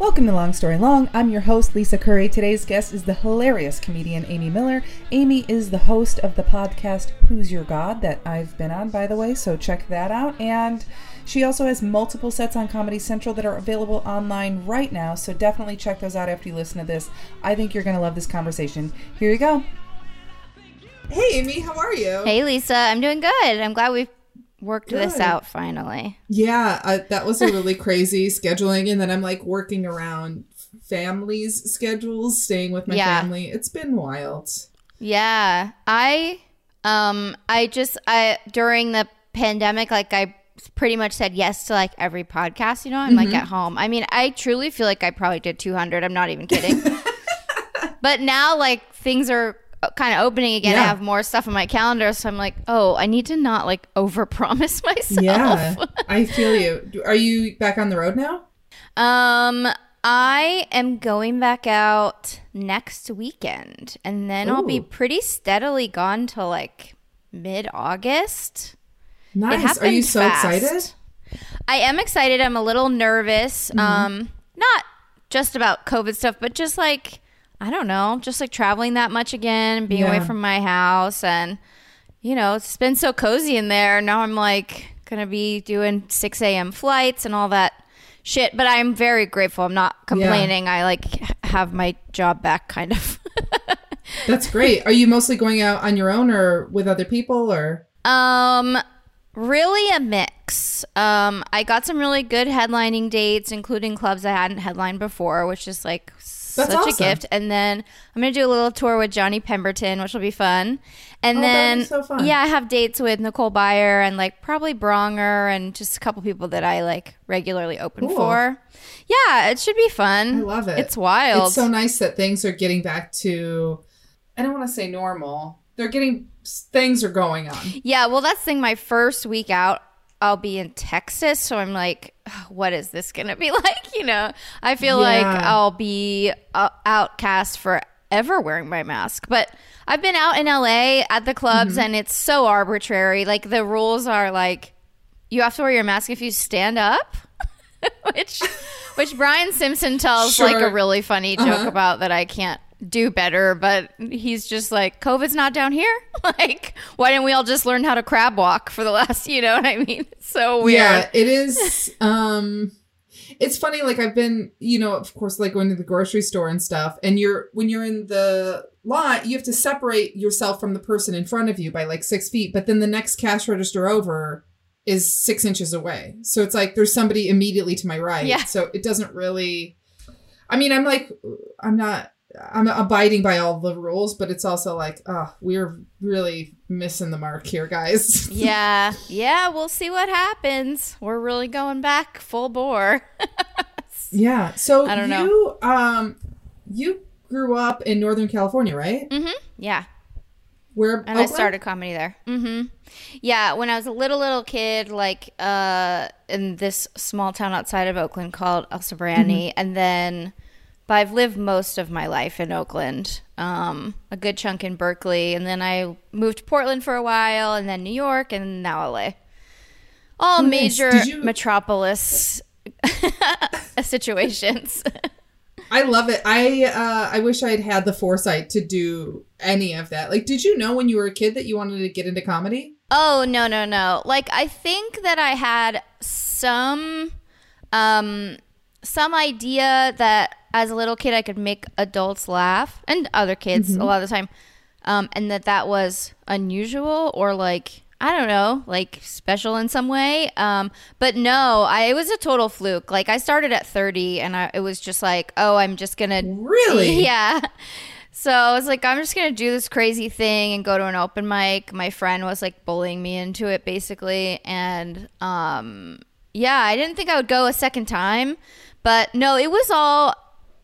Welcome to Long Story Long. I'm your host, Lisa Curry. Today's guest is the hilarious comedian Amy Miller. Amy is the host of the podcast Who's Your God that I've been on, by the way, so check that out. And she also has multiple sets on Comedy Central that are available online right now, so definitely check those out after you listen to this. I think you're going to love this conversation. Here you go. Hey, Amy, how are you? Hey, Lisa. I'm doing good. I'm glad we've worked this out finally. Yeah, uh, that was a really crazy scheduling, and then I'm like working around families' schedules, staying with my Yeah. family. It's been wild. Yeah. I um I just I during the pandemic like I pretty much said yes to like every podcast, you know. I'm like at home. I mean, I truly feel like I probably did 200. I'm not even kidding. but now like things are kind of opening again. I have more stuff on my calendar, so I'm like, "Oh, I need to not like overpromise myself." Yeah, I feel you. Are you back on the road now? Um, I am going back out next weekend, and then I'll be pretty steadily gone till like mid August. Nice. Are you so excited? I am excited. I'm a little nervous. Mm-hmm. Um, not just about COVID stuff, but just like I don't know, just like traveling that much again, being away from my house, and you know, it's been so cozy in there. Now I'm like gonna be doing 6 a.m. flights and all that shit. But I'm very grateful. I'm not complaining. I like have my job back, kind of. That's great. Are you mostly going out on your own or with other people or? Um, really a mix. Um, I got some really good headlining dates, including clubs I hadn't headlined before, which is like such awesome. a gift. And then I'm gonna do a little tour with Johnny Pemberton, which will be fun. And Oh, then so fun. yeah, I have dates with Nicole Byer and like probably Bronger and just a couple people that I like regularly open Cool. for. Yeah, it should be fun. I love it. It's wild. It's so nice that things are getting back to. I don't want to say normal. They're getting things are going on. Yeah, well, that's the thing. My first week out, I'll be in Texas, so I'm like, what is this gonna be like? You know, I feel like I'll be uh, outcast forever wearing my mask. But I've been out in LA at the clubs, Mm-hmm. and it's so arbitrary. Like the rules are like, you have to wear your mask if you stand up, which which Brian Simpson tells like a really funny joke Uh-huh. about that I can't do better, but he's just like, COVID's not down here. like, why didn't we all just learn how to crab walk for the last, you know what I mean? It's so weird. Yeah, it is. Um, it's funny. Like I've been, you know, of course, like going to the grocery store and stuff. And you're when you're in the lot, you have to separate yourself from the person in front of you by like six feet. But then the next cash register over is six inches away. So it's like there's somebody immediately to my right. Yeah. So it doesn't really. I mean, I'm like, I'm not. I'm abiding by all the rules, but it's also like, oh, we're really missing the mark here, guys. yeah. Yeah. We'll see what happens. We're really going back full bore. Yeah. So I don't know. you um you grew up in Northern California, right? mm-hmm. Yeah. Where And I started comedy there. Mm-hmm. Yeah, when I was a little little kid, like uh, in this small town outside of Oakland called El Sobrante, Mm-hmm. and then, but I've lived most of my life in Oakland, um, a good chunk in Berkeley, and then I moved to Portland for a while, and then New York, and now LA. All Oh, major Did you- metropolis situations. I love it. I uh I wish I'd had the foresight to do any of that. Like did you know when you were a kid that you wanted to get into comedy? Oh no no no! Like I think that I had some, um, some idea that as a little kid I could make adults laugh and other kids a lot of the time, um, and that that was unusual or like I don't know, like special in some way. Um, but no, I it was a total fluke. Like I started at thirty, and I, it was just like, oh, I'm just gonna Really? yeah. So I was like, I'm just gonna do this crazy thing and go to an open mic. My friend was like bullying me into it, basically, and um, yeah, I didn't think I would go a second time, but no, it was all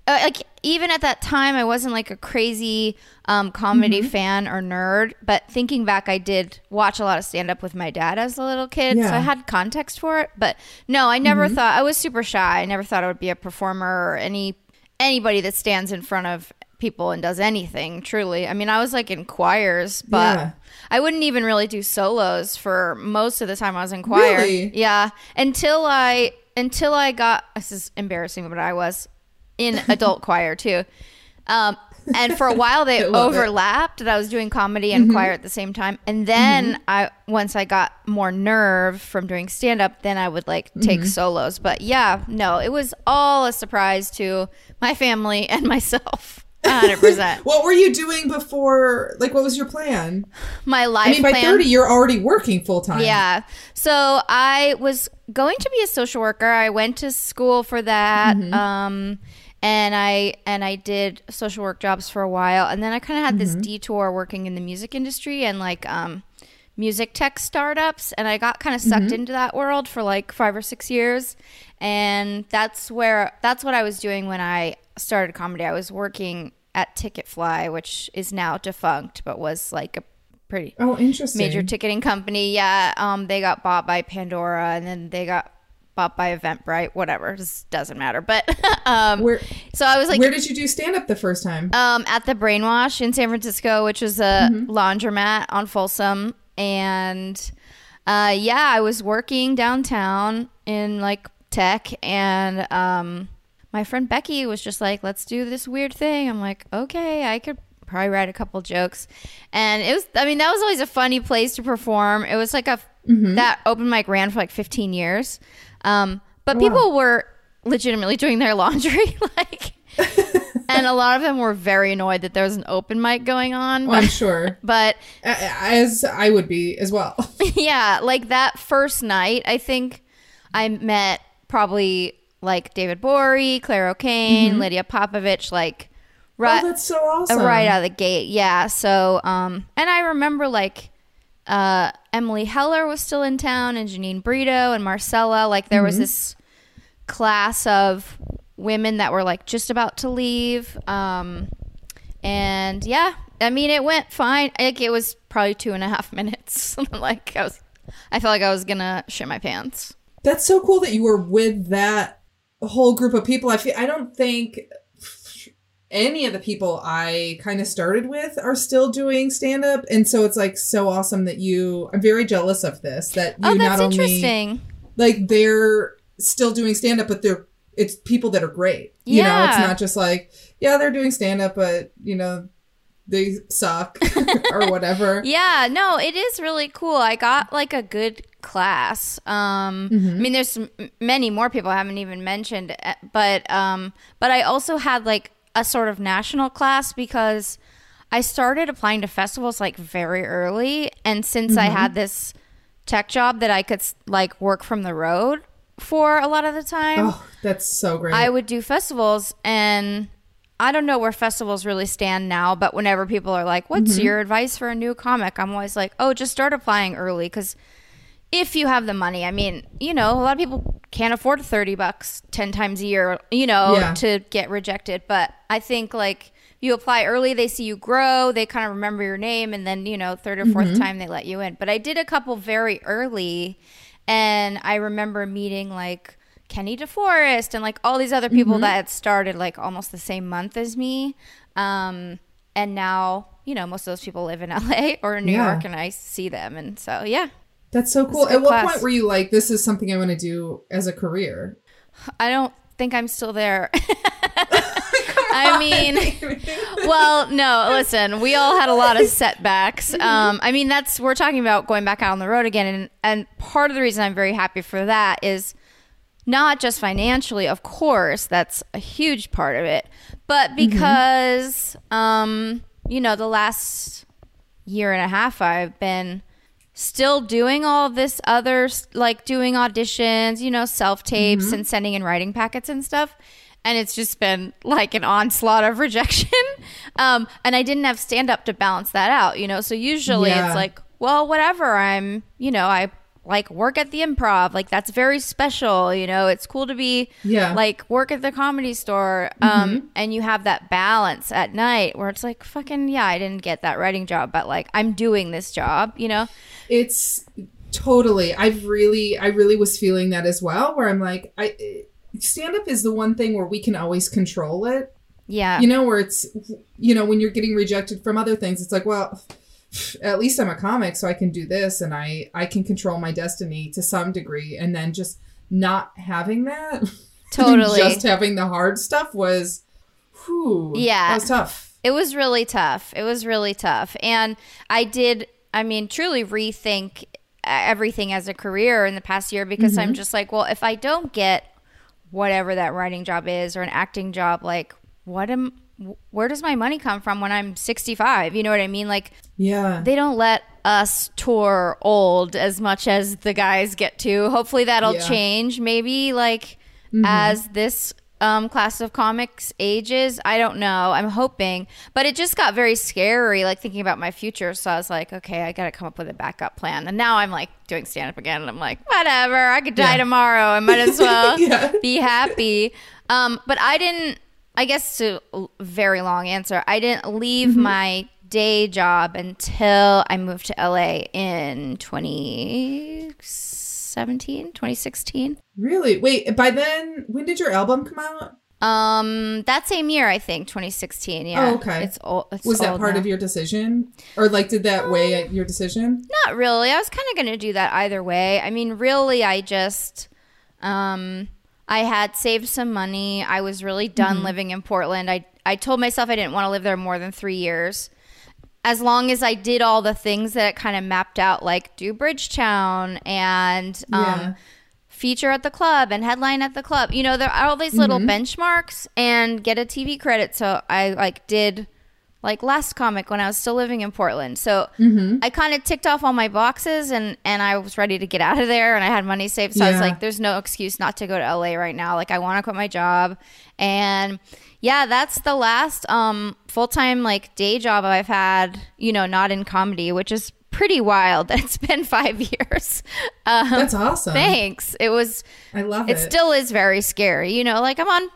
uh, like even at that time, I wasn't like a crazy um, comedy Mm-hmm. fan or nerd. But thinking back, I did watch a lot of stand up with my dad as a little kid, so I had context for it. But no, I never Mm-hmm. thought I was super shy. I never thought I would be a performer or any anybody that stands in front of people and does anything truly i mean i was like in choirs but Yeah. i wouldn't even really do solos for most of the time i was in choir Really? yeah until i until i got this is embarrassing but i was in adult choir too. Um, and for a while they love it. overlapped that I was doing comedy and choir at the same time. And then I once I got more nerve from doing stand up, then I would like take solos. But yeah, no, it was all a surprise to my family and myself. 100%. What were you doing before? Like, what was your plan? My life I mean, by plan 30, you're already working full time. Yeah. So I was going to be a social worker. I went to school for that. Mm-hmm. Um, and I and I did social work jobs for a while, and then I kind of had this Mm-hmm. detour working in the music industry and like um, music tech startups, and I got kind of sucked Mm-hmm. into that world for like five or six years, and that's where that's what I was doing when I started comedy. I was working at Ticketfly, which is now defunct, but was like a pretty Oh, interesting. major ticketing company. Yeah, um, they got bought by Pandora, and then they got bought by Eventbrite. Whatever, just doesn't matter. But um, Where so I was like, Where did you do stand up the first time? um, at the Brainwash in San Francisco, which was a laundromat on Folsom, and uh, yeah, I was working downtown in like tech, and um, my friend Becky was just like, "Let's do this weird thing." I'm like, "Okay, I could." Probably write a couple jokes, and it was. I mean, that was always a funny place to perform. It was like a that open mic ran for like 15 years, um, but people were legitimately doing their laundry, like and a lot of them were very annoyed that there was an open mic going on. Well, I'm sure. but As I would be as well. yeah, like that first night, I think I met probably like David Bory, Clare O'Kane, Lydia Popovich, like right, Oh, that's so awesome. right out of the gate. Yeah. So, um, and I remember like uh, Emily Heller was still in town, and Janine Brito and Marcella. Like there was this class of women that were like just about to leave. Um, and yeah, I mean, it went fine. Like it was probably two and a half minutes. like I was, I felt like I was gonna shit my pants. That's so cool that you were with that whole group of people. I feel I don't think any of the people I kind of started with are still doing stand up and so it's like so awesome that you I'm very jealous of this that you Oh, that's not only interesting. like they're still doing stand up but they're it's people that are great. You know, it's not just like yeah, they're doing stand up but you know they suck or whatever. Yeah, no, it is really cool. I got like a good class. Um, I mean, there's m- many more people I haven't even mentioned, uh, but um, but I also had like a sort of national class because I started applying to festivals like very early, and since I had mm-hmm. this tech job that I could like work from the road for a lot of the time. Oh, that's so great. I would do festivals and I don't know where festivals really stand now, but whenever people are like, "What's mm-hmm. your advice for a new comic?" I'm always like, "Oh, just start applying early cuz if you have the money, I mean, you know, a lot of people can't afford 30 bucks 10 times a year, you know, Yeah. to get rejected, but I think like you apply early, they see you grow, they kind of remember your name and then, you know, third or 4th time they let you in. But I did a couple very early and I remember meeting like Kenny DeForest and like all these other people that had started like almost the same month as me. Um, and now, you know, most of those people live in LA or New Yeah. York and I see them. And so, yeah, That's so cool. At what class. point were you like, this is something I want to do as a career? I don't think I'm still there. I mean, well, no, listen, we all had a lot of setbacks. Um, I mean, that's, we're talking about going back out on the road again. And, and part of the reason I'm very happy for that is not just financially, of course, that's a huge part of it, but because, um, you know, the last year and a half I've been still doing all this other like doing auditions, you know, self tapes and sending in writing packets and stuff. And it's just been like an onslaught of rejection. Um, and I didn't have stand up to balance that out, you know. So usually Yeah. it's like, well, whatever. I'm, you know, I like work at the improv. Like that's very special, you know. It's cool to be Yeah. like work at the comedy store. Um, and you have that balance at night where it's like, fucking yeah, I didn't get that writing job, but like I'm doing this job, you know. It's totally. I've really, I really was feeling that as well. Where I'm like, I stand up is the one thing where we can always control it. Yeah. You know, where it's, you know, when you're getting rejected from other things, it's like, well, at least I'm a comic, so I can do this, and I I can control my destiny to some degree, and then just not having that. Totally. just having the hard stuff was, whew, Yeah. that was tough. It was really tough. It was really tough. And I did, I mean, truly rethink everything as a career in the past year because I'm mm-hmm. just like, well, if I don't get whatever that writing job is or an acting job, like, what am, where does my money come from when I'm 65? You know what I mean? Like, Yeah. they don't let us tour old as much as the guys get to. Hopefully that'll Yeah. change maybe like as this um, class of comics ages. I don't know. I'm hoping. But it just got very scary like thinking about my future. So I was like, okay, I got to come up with a backup plan. And now I'm like doing stand up again and I'm like, whatever. I could die Yeah. tomorrow. I might as well Yeah. be happy. Um, but I didn't. I guess to a very long answer, I didn't leave Mm-hmm. my day job until I moved to LA in 2017, 2016. Really? Wait, by then, when did your album come out? Um, that same year, I think 2016. Yeah. Oh, okay. It's old. It's Was that part now. of your decision? Or, like, did that weigh at your decision? Not really. I was kind of going to do that either way. I mean, really, I just, um, I had saved some money. I was really done living in Portland. I, I told myself I didn't want to live there more than three years. As long as I did all the things that kind of mapped out, like do Bridgetown and um, Yeah. feature at the club and headline at the club. You know, there are all these little benchmarks and get a TV credit. So I like did like last comic when I was still living in Portland. So I kind of ticked off all my boxes and and I was ready to get out of there and I had money saved. So I was like, there's no excuse not to go to LA right now. Like I want to quit my job. And yeah, that's the last um full time like day job I've had, you know, not in comedy, which is pretty wild. It's been five years. Um, That's awesome. Thanks. It was I love it it. still is very scary. You know, like I'm on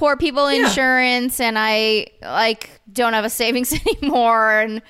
poor people Yeah. insurance and I like don't have a savings anymore and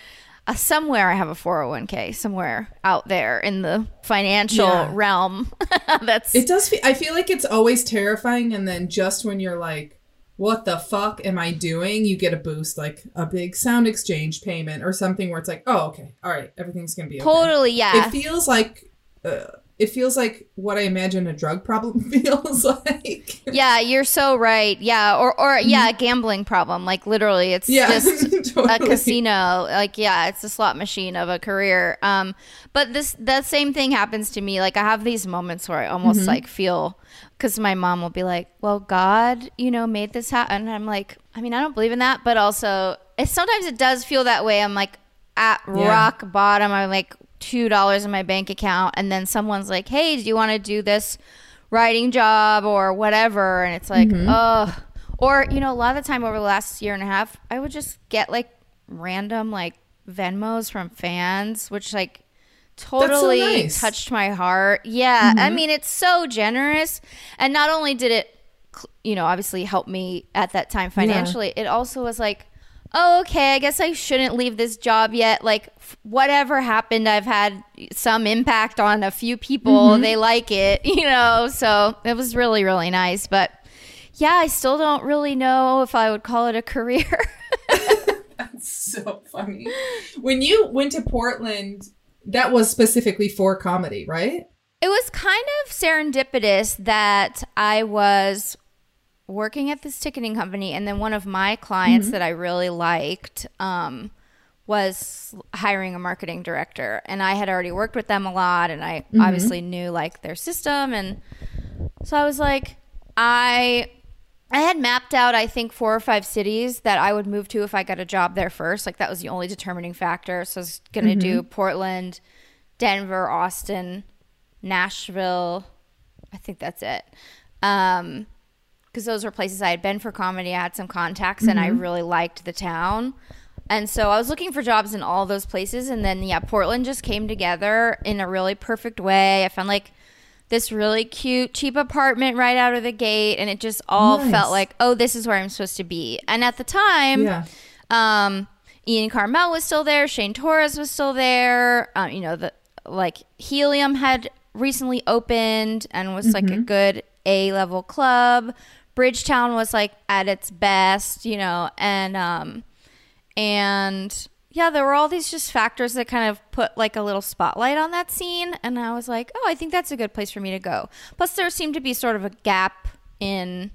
uh, somewhere I have a 401k somewhere out there in the financial Yeah. realm. That's It does. Feel, I feel like it's always terrifying, and then just when you're like, "What the fuck am I doing?" You get a boost, like a big SoundExchange payment or something, where it's like, "Oh, okay, all right, everything's gonna be okay." totally yeah. It feels like. Uh, it feels like what I imagine a drug problem feels like. yeah, you're so right. Yeah, or or yeah, a gambling problem. Like literally it's Mm-hmm. Yeah, just a casino like yeah it's a slot machine of a career um but this the same thing happens to me like i have these moments where i almost Mm-hmm. like feel because my mom will be like well god you know made this happen and i'm like i mean i don't believe in that but also it sometimes it does feel that way i'm like at Yeah. rock bottom i'm like two dollars in my bank account and then someone's like hey do you want to do this writing job or whatever and it's like Mm-hmm. oh or you know a lot of the time over the last year and a half i would just get like random like venmos from fans which like totally nice. Mm-hmm. touched my heart yeah i mean it's so generous and not only did it you know obviously help me at that time financially it also was like oh okay i guess i shouldn't leave this job yet like f- whatever happened i've had some impact on a few people Mm-hmm. they like it you know so it was really really nice but yeah i still don't really know if i would call it a career That's so funny. When you went to Portland, that was specifically for comedy, right? It was kind of serendipitous that I was working at this ticketing company, and then one of my clients that I really liked um, was hiring a marketing director, and I had already worked with them a lot, and I obviously knew like their system, and so I was like, I. I had mapped out, I think, four or five cities that I would move to if I got a job there first. Like that was the only determining factor. So I was gonna do Portland, Denver, Austin, Nashville. I think that's it. Um, because those were places I had been for comedy. I had some contacts, and I really liked the town. And so I was looking for jobs in all those places, and then yeah, Portland just came together in a really perfect way. I found like this really cute, cheap apartment right out of the gate, and it just all Nice. felt like, oh, this is where I'm supposed to be. And at the time, Yeah. um, Ian Karmel was still there. Shane Torres was still there. Um, you know, the like Helium had recently opened and was like a good A level club. Bridgetown was like at its best, you know, and um, and yeah, there were all these just factors that kind of put like a little spotlight on that scene, and I was like, oh, I think that's a good place for me to go. Plus, there seemed to be sort of a gap in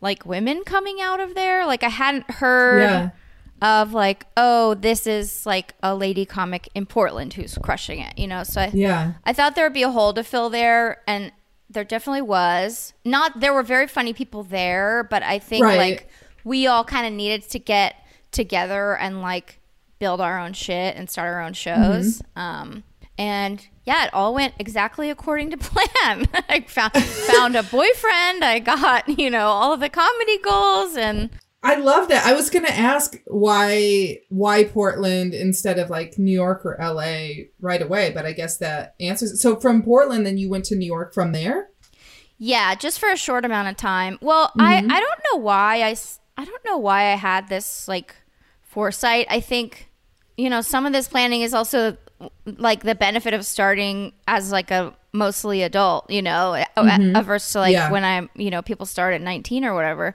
like women coming out of there. Like I hadn't heard Yeah. of like, oh, this is like a lady comic in Portland who's crushing it, you know. So I, Yeah. I thought there would be a hole to fill there, and there definitely was. Not there were very funny people there, but I think Right. like we all kind of needed to get together and like build our own shit and start our own shows. Um, and yeah, it all went exactly according to plan. I found found a boyfriend. I got you know all of the comedy goals, and I love that. I was gonna ask why why Portland instead of like New York or LA right away, but I guess that answers it. So from Portland, then you went to New York from there. Yeah, just for a short amount of time. Well, I I don't know why I I don't know why I had this like foresight. I think you know some of this planning is also like the benefit of starting as like a mostly adult, you know, mm versus to like Yeah. when I'm you know people start at 19 or whatever.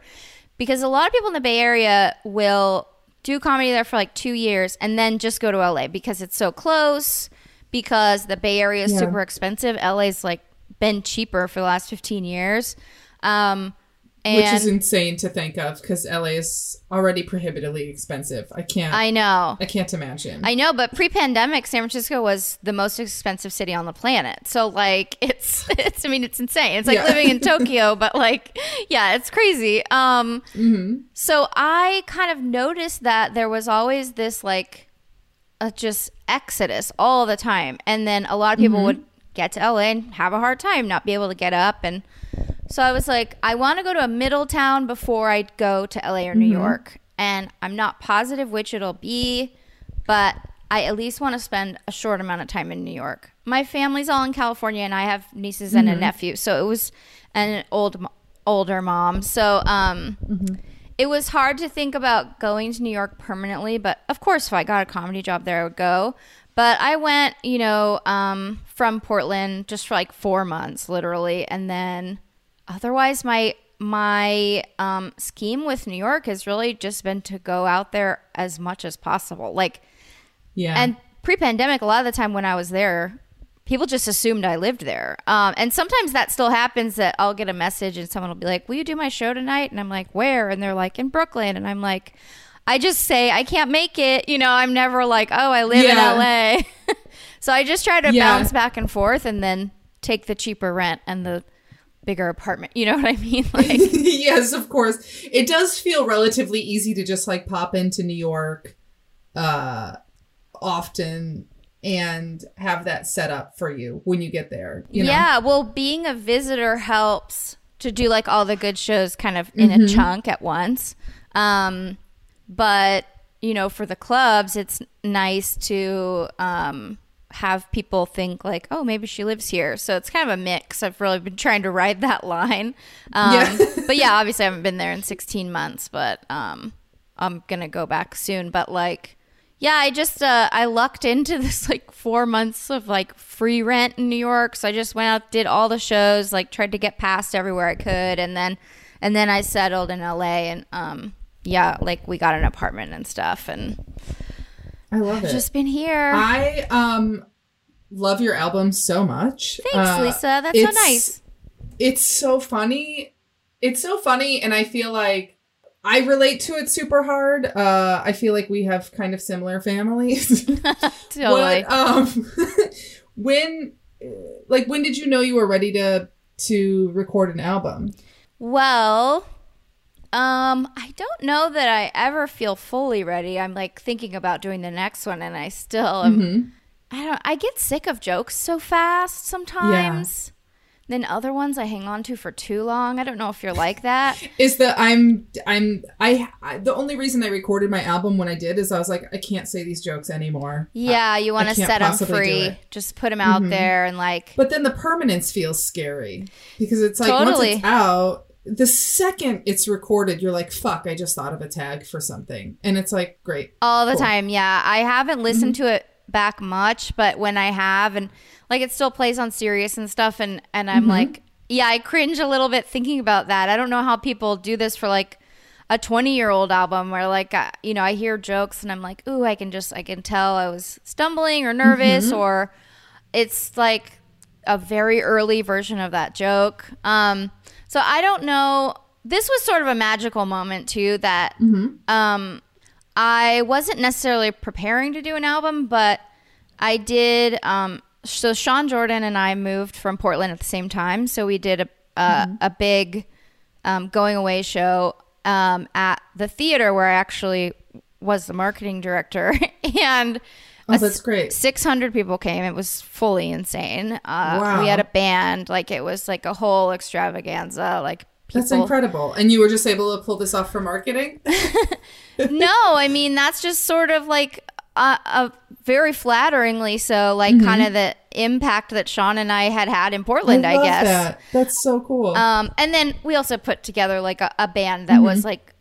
Because a lot of people in the Bay Area will do comedy there for like 2 years and then just go to LA because it's so close because the Bay Area is Yeah. super expensive. LA's like been cheaper for the last 15 years. Um, and Which is insane to think of because LA is already prohibitively expensive. I can't. I, know. I can't imagine. I know, but pre-pandemic, San Francisco was the most expensive city on the planet. So, like, it's it's. I mean, it's insane. It's like Yeah. living in Tokyo, but like, yeah, it's crazy. Um, Mm-hmm. so I kind of noticed that there was always this like, uh, just exodus all the time, and then a lot of people would get to LA and have a hard time, not be able to get up, and so I was like, I want to go to a middle town before I go to LA or New York. And I'm not positive which it'll be, but I at least want to spend a short amount of time in New York. My family's all in California and I have nieces and a nephew. So it was an old older mom. So um it was hard to think about going to New York permanently, but of course if I got a comedy job there I would go. But I went, you know, um, from Portland just for like four months, literally, and then otherwise my my um, scheme with New York has really just been to go out there as much as possible. Like, yeah. and pre-pandemic, a lot of the time when I was there, people just assumed I lived there. Um, and sometimes that still happens. That I'll get a message and someone will be like, "Will you do my show tonight?" And I'm like, "Where?" And they're like, "In Brooklyn." And I'm like, I just say I can't make it. You know, I'm never like, "Oh, I live Yeah. in LA." so I just try to Yeah. bounce back and forth, and then take the cheaper rent and the bigger apartment. You know what I mean? Like, yes, of course. It does feel relatively easy to just like pop into New York uh often and have that set up for you when you get there. You know? yeah. Well, being a visitor helps to do like all the good shows kind of in Mm-hmm. a chunk at once. Um, but you know, for the clubs, it's nice to um, have people think like, oh, maybe she lives here. So it's kind of a mix. I've really been trying to ride that line. Um, Yeah. but yeah, obviously, I haven't been there in 16 months, but um, I'm gonna go back soon. But like, yeah, I just uh, I lucked into this like four months of like free rent in New York. So I just went out, did all the shows, like tried to get past everywhere I could, and then and then I settled in LA and um yeah, like we got an apartment and stuff, and I love it. just been here. I um love your album so much. Thanks, Uh, Lisa. That's so nice. It's so funny. It's so funny and I feel like I relate to it super hard. Uh I feel like we have kind of similar families. Totally. What, um when like when did you know you were ready to to record an album? Well, um, I don't know that I ever feel fully ready. I'm like thinking about doing the next one, and I still am. Mm-hmm. I don't. I get sick of jokes so fast sometimes. Then other ones I hang on to for too long. I don't know if you're like that. Is that I'm I'm I, I the only reason I recorded my album when I did is I was like I can't say these jokes anymore. Yeah, you want to set them free. Mm-hmm. Just put them out there and like. But then the permanence feels scary because it's like Totally. once it's out, the second it's recorded, you're like, "Fuck! I just thought of a tag for something," and it's like, "Great." all the Cool. time yeah i haven't listened Mm-hmm. to it back much but when i have and like it still plays on Sirius and stuff and and i'm Mm-hmm. like yeah i cringe a little bit thinking about that i don't know how people do this for like a 20 year old album where like I, you know i hear jokes and i'm like ooh i can just i can tell i was stumbling or nervous Mm-hmm. or it's like a very early version of that joke um So I don't know. This was sort of a magical moment too. That um, I wasn't necessarily preparing to do an album, but I did. Um, so Sean Jordan and I moved from Portland at the same time, so we did a a, a big um, going away show um, at the theater where I actually was the marketing director, and Oh, that's great. 600 people came. It was fully insane. Uh, Wow. We had a band. Like it was like a whole extravaganza. Like people. That's incredible. And you were just able to pull this off for marketing? no, I mean that's just sort of like uh, uh, very flatteringly so. Like kind of the impact that Sean and I had had in Portland. I, love guess. that. That's so cool. Um, and then we also put together like a, a band that was like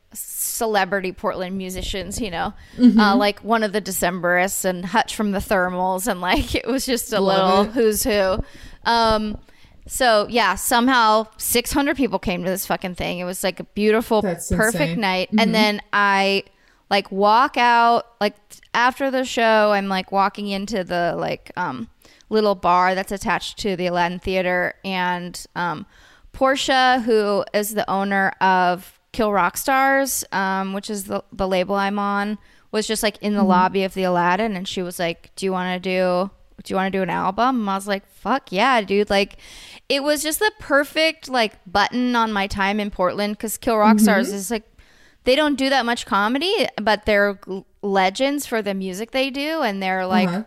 celebrity Portland musicians, you know, uh, like one of the Decemberists and Hutch from the Thermals, and like it was just a Love little it. who's who. Um, so yeah, somehow 600 people came to this fucking thing. It was like a beautiful, That's perfect insane. night. And then I like walk out like after the show. I'm like walking into the like um little bar that's attached to the Aladdin Theater, and um, Portia, who is the owner of Kill Rock Stars, um, which is the the label I'm on, was just like in the lobby of the Aladdin, and she was like, "Do you want to do?" Do you want to do an album? And I was like, fuck yeah, dude. Like, it was just the perfect, like, button on my time in Portland because Kill Rock Stars is like, they don't do that much comedy, but they're legends for the music they do, and they're like Uh-huh.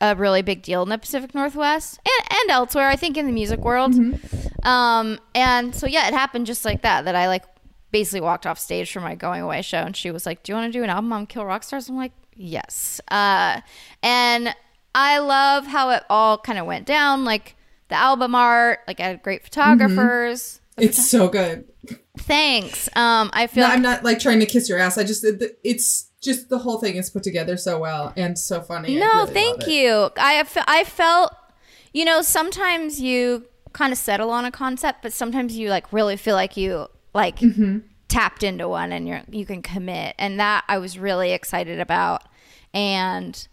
A, really big deal in the Pacific Northwest and, and elsewhere. I think in the music world. Um, and so yeah, it happened just like that. That I like basically walked off stage for my going away show, and she was like, "Do you want to do an album on Kill Rock Stars?" I'm like, "Yes." Uh, and I love how it all kind of went down, like the album art. Like I had great photographers. it's so good. Thanks. Um, I feel No, like I'm not like trying to kiss your ass. I just it- it's just the whole thing is put together so well and so funny. No, really thank you. I I felt, you know, sometimes you kind of settle on a concept, but sometimes you like really feel like you like Mm-hmm. tapped into one and you're you can commit, and that I was really excited about, and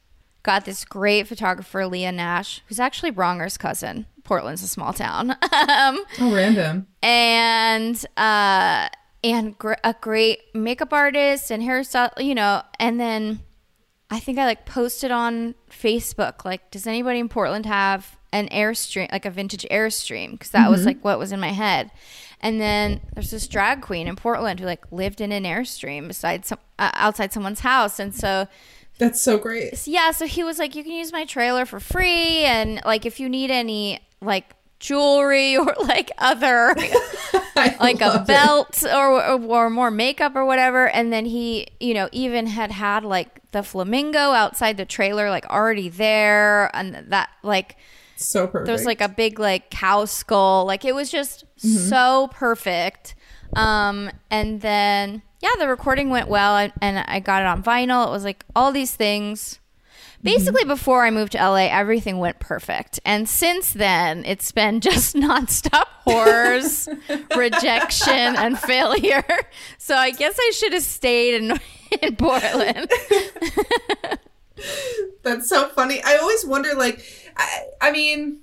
got this great photographer Leah Nash, who's actually Bronger's cousin. Portland's a small town. um, Oh, random. and uh and gr- a great makeup artist and hairstyle you know and then i think i like posted on facebook like does anybody in portland have an airstream like a vintage airstream? Because that was like what was in my head. And then there's this drag queen in portland who like lived in an airstream beside some uh, outside someone's house. And so That's so great. yeah, so he was like, you can use my trailer for free, and like if you need any like jewelry or like other like a belt or, or or more makeup or whatever, and then he you know even had had like the flamingo outside the trailer like already there, and that like So perfect. there was like a big like cow skull. Like it was just so perfect. Um and then yeah the recording went well. And, and i got it on vinyl. It was like all these things basically before i moved to la everything went perfect. And since then it's been just nonstop horrors rejection and failure. So i guess i should have stayed in in portland. That's so funny. I always wonder, like, I, I mean,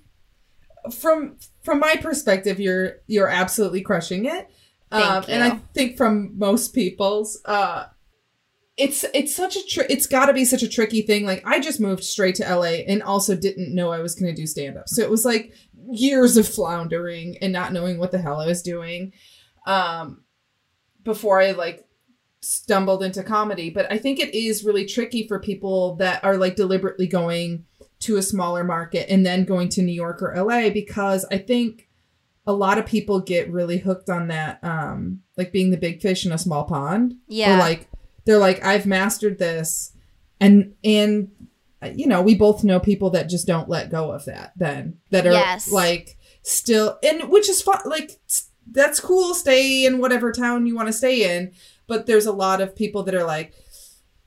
from from my perspective, you're you're absolutely crushing it. Um, And I think from most people's, uh, it's it's such a tr- it's got to be such a tricky thing. Like, I just moved straight to LA and also didn't know I was going to do stand up, so it was like years of floundering and not knowing what the hell I was doing. Um, before I like stumbled into comedy but i think it is really tricky for people that are like deliberately going to a smaller market and then going to new york or la because i think a lot of people get really hooked on that um like being the big fish in a small pond Yeah. or like they're like i've mastered this and and uh, you know we both know people that just don't let go of that then that are Yes. like still and which is fun like that's cool stay in whatever town you want to stay in but there's a lot of people that are like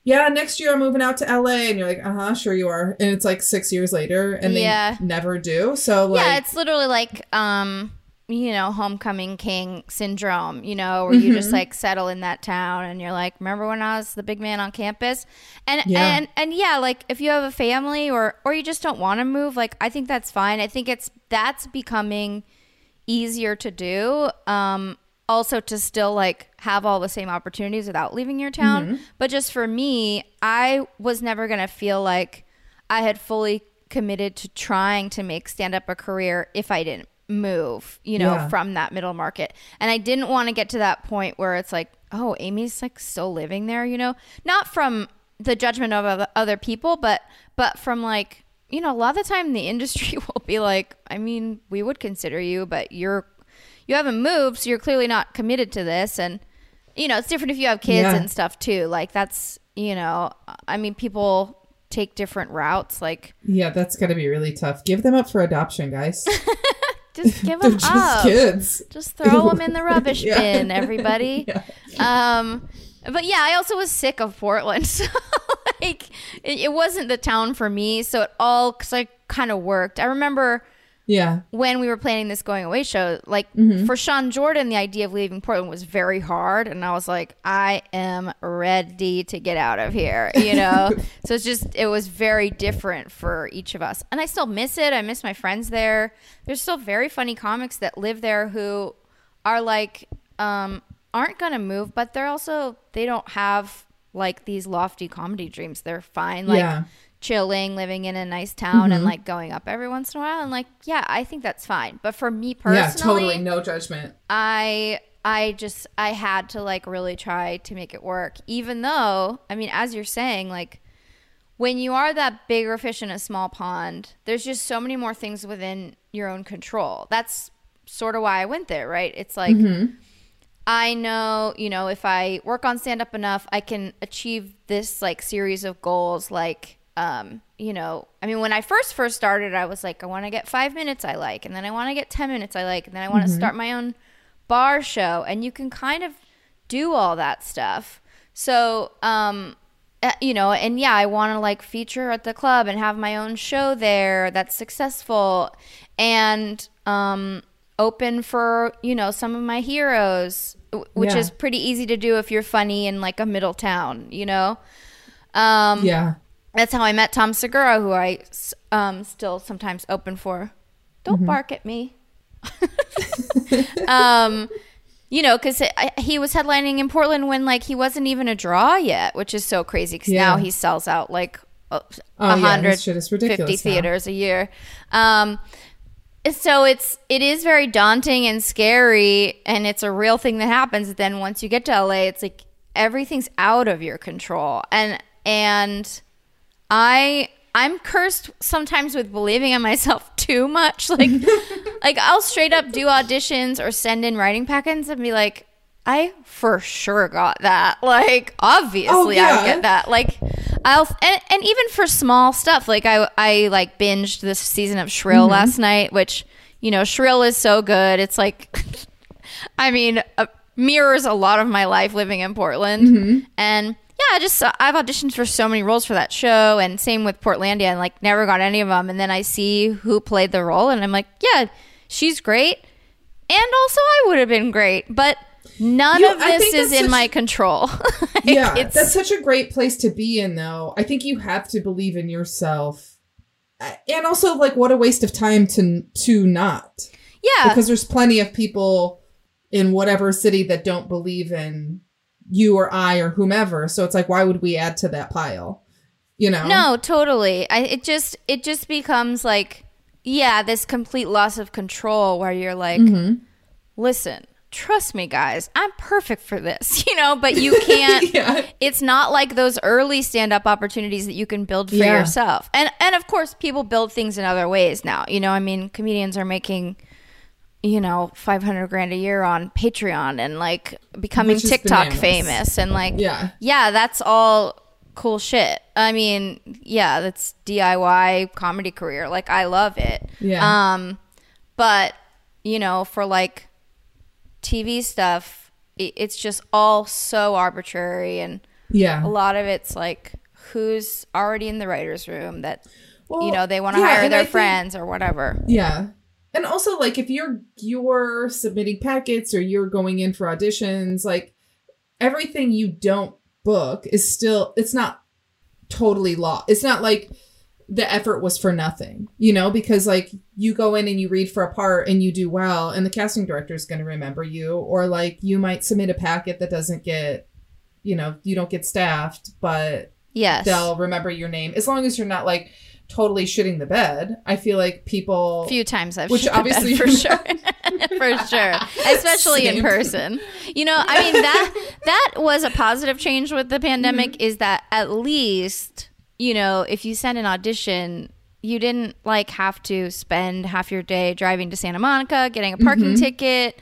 yeah next year i'm moving out to la and you're like uh-huh sure you are and it's like six years later and Yeah. they never do so like yeah, it's literally like um you know, homecoming king syndrome, you know, where you just like settle in that town and you're like, remember when I was the big man on campus? And Yeah. and and yeah, like if you have a family or or you just don't want to move, like I think that's fine. I think it's that's becoming easier to do. Um, also to still like have all the same opportunities without leaving your town. Mm-hmm. But just for me, I was never gonna feel like I had fully committed to trying to make stand up a career if I didn't move, you know, Yeah. from that middle market. And I didn't want to get to that point where it's like, oh, Amy's like still living there, you know, not from the judgment of other- people, but but from like, you know, a lot of the time the industry will be like, I mean, we would consider you, but you're you haven't moved, so you're clearly not committed to this and you know, it's different if you have kids Yeah. and stuff too. Like that's, you know, I mean, people take different routes like Yeah, that's got to be really tough. Give them up for adoption, guys. just give them just up. kids. Just throw them in the rubbish Yeah. bin, everybody. Yeah. Um, but yeah, I also was sick of Portland, so like it, it wasn't the town for me. So it all I kind of worked. I remember Yeah. when we were planning this going away show, like Mm-hmm. for Sean Jordan, the idea of leaving Portland was very hard, and I was like, I am ready to get out of here, you know. so it's just it was very different for each of us, and I still miss it. I miss my friends there. There's still very funny comics that live there who are like um, aren't gonna move, but they're also they don't have like these lofty comedy dreams. They're fine, like Yeah. Chilling, living in a nice town, Mm-hmm. and like going up every once in a while. And like, yeah, I think that's fine. But for me personally, Yeah, totally. No judgment. I I just I had to like really try to make it work. Even though, I mean, as you're saying, like when you are that bigger fish in a small pond, there's just so many more things within your own control. That's sort of why I went there, right? It's like I know, you know, if I work on stand up enough, I can achieve this like series of goals like um, you know, I mean when I first first started, I was like I want to get 5 minutes I like and then I want to get 10 minutes I like and then I want to start my own bar show and you can kind of do all that stuff. So, um uh, you know, and yeah, I want to like feature at the club and have my own show there that's successful and um open for, you know, some of my heroes, w- which Yeah. is pretty easy to do if you're funny in like a middle town, you know. Um Yeah. That's how I met Tom Segura, who I um, still sometimes open for. Don't Mm-hmm. bark at me. um, you know, because he was headlining in Portland when like he wasn't even a draw yet, which is so crazy. Because Yeah. now he sells out like a Oh, yeah, hundred his shit is fifty now. theaters a year. Um, so it's it is very daunting and scary, and it's a real thing that happens. Then once you get to LA, it's like everything's out of your control, and and I I'm cursed sometimes with believing in myself too much. Like like I'll straight up do auditions or send in writing packets and be like, I for sure got that. Like obviously I yeah. would get that. Like I'll and, and even for small stuff, like I I like binged this season of Shrill last night, which you know Shrill is so good. It's like I mean, uh, mirrors a lot of my life living in Portland. And yeah, I just uh, I've auditioned for so many roles for that show, and same with Portlandia, and like never got any of them. And then I see who played the role, and I'm like, yeah, she's great, and also I would have been great, but none You know, of this is in such- my control. Like, yeah, it's- that's such a great place to be in, though. I think you have to believe in yourself, and also like what a waste of time to to not yeah, because there's plenty of people in whatever city that don't believe in you or I or whomever. So it's like, why would we add to that pile? You know? No, totally. I, it just it just becomes like yeah, this complete loss of control where you're like, mm-hmm. listen, trust me, guys, I'm perfect for this, you know. But you can't. Yeah. It's not like those early stand up opportunities that you can build for Yeah. yourself, and and of course, people build things in other ways now. You know, I mean, comedians are making. You know, five hundred grand a year on Patreon and like becoming TikTok bananas. famous and like Yeah. yeah, that's all cool shit. I mean, yeah, that's DIY comedy career. Like I love it. Yeah. Um but you know, for like TV stuff, it, it's just all so arbitrary and Yeah. a lot of it's like who's already in the writers room that Well, you know, they want to yeah, hire and I their think- friends or whatever. Yeah. And also like if you're you're submitting packets or you're going in for auditions, like everything you don't book is still it's not totally lost It's not like the effort was for nothing, you know, because like you go in and you read for a part and you do well, and the casting director is going to remember you, or like you might submit a packet that doesn't get, you know, you don't get staffed, but Yes. they'll remember your name as long as you're not like totally shitting the bed. I feel like people. A few times I've Which shit the bed obviously for sure, for sure, especially in person. You know, I mean that that was a positive change with the pandemic. Mm-hmm. Is that at least you know if you send an audition, you didn't like have to spend half your day driving to Santa Monica, getting a parking Mm-hmm. ticket.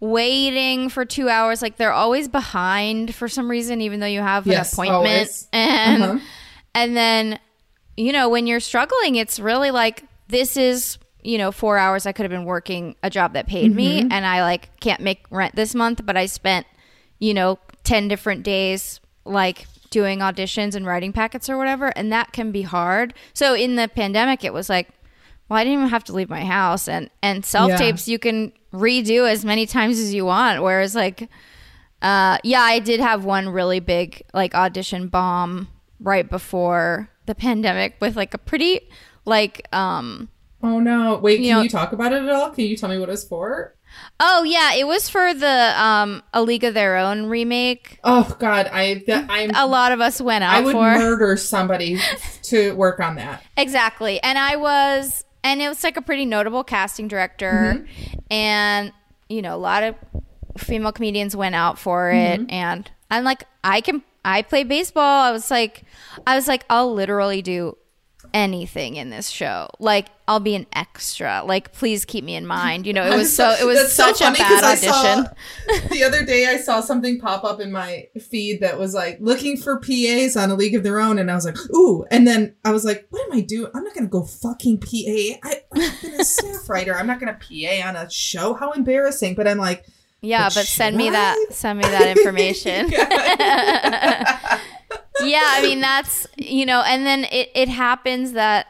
Waiting for two hours, like they're always behind for some reason, even though you have an appointment. always. And Uh-huh. and then, you know, when you're struggling, it's really like this is, you know, four hours I could have been working a job that paid me Mm-hmm. and I like can't make rent this month, but I spent, you know, 10 different days like doing auditions and writing packets or whatever. And that can be hard. So in the pandemic, it was like, well, I didn't even have to leave my house and, and self tapes you can redo as many times as you want. Whereas like, uh, yeah, I did have one really big like audition bomb right before the pandemic with like a pretty like um Oh no! Wait, can You know- you talk about it at all? Can you tell me what it was for? oh yeah, it was for the um A League of Their Own remake. Oh God, I that I'm A lot of us went out I would for murder somebody to work on that. exactly, and I was and it was like a pretty notable casting director, and you know a lot of female comedians went out for it, and I'm like I can I play baseball. I was like I was like I'll literally do anything in this show. Like I'll be an extra. Like please keep me in mind. You know, it was so it was that's so such a bad I saw- audition. the other day I saw something pop up in my feed that was like looking for PAs on a league of their own, and I was like, ooh. And then I was like, what am I doing? I'm not gonna go fucking PA. I, I've been a staff writer. I'm not gonna PA on a show. How embarrassing. But I'm like, Yeah, But but send me that send me that information. yeah, I mean that's you know, and then it, it happens that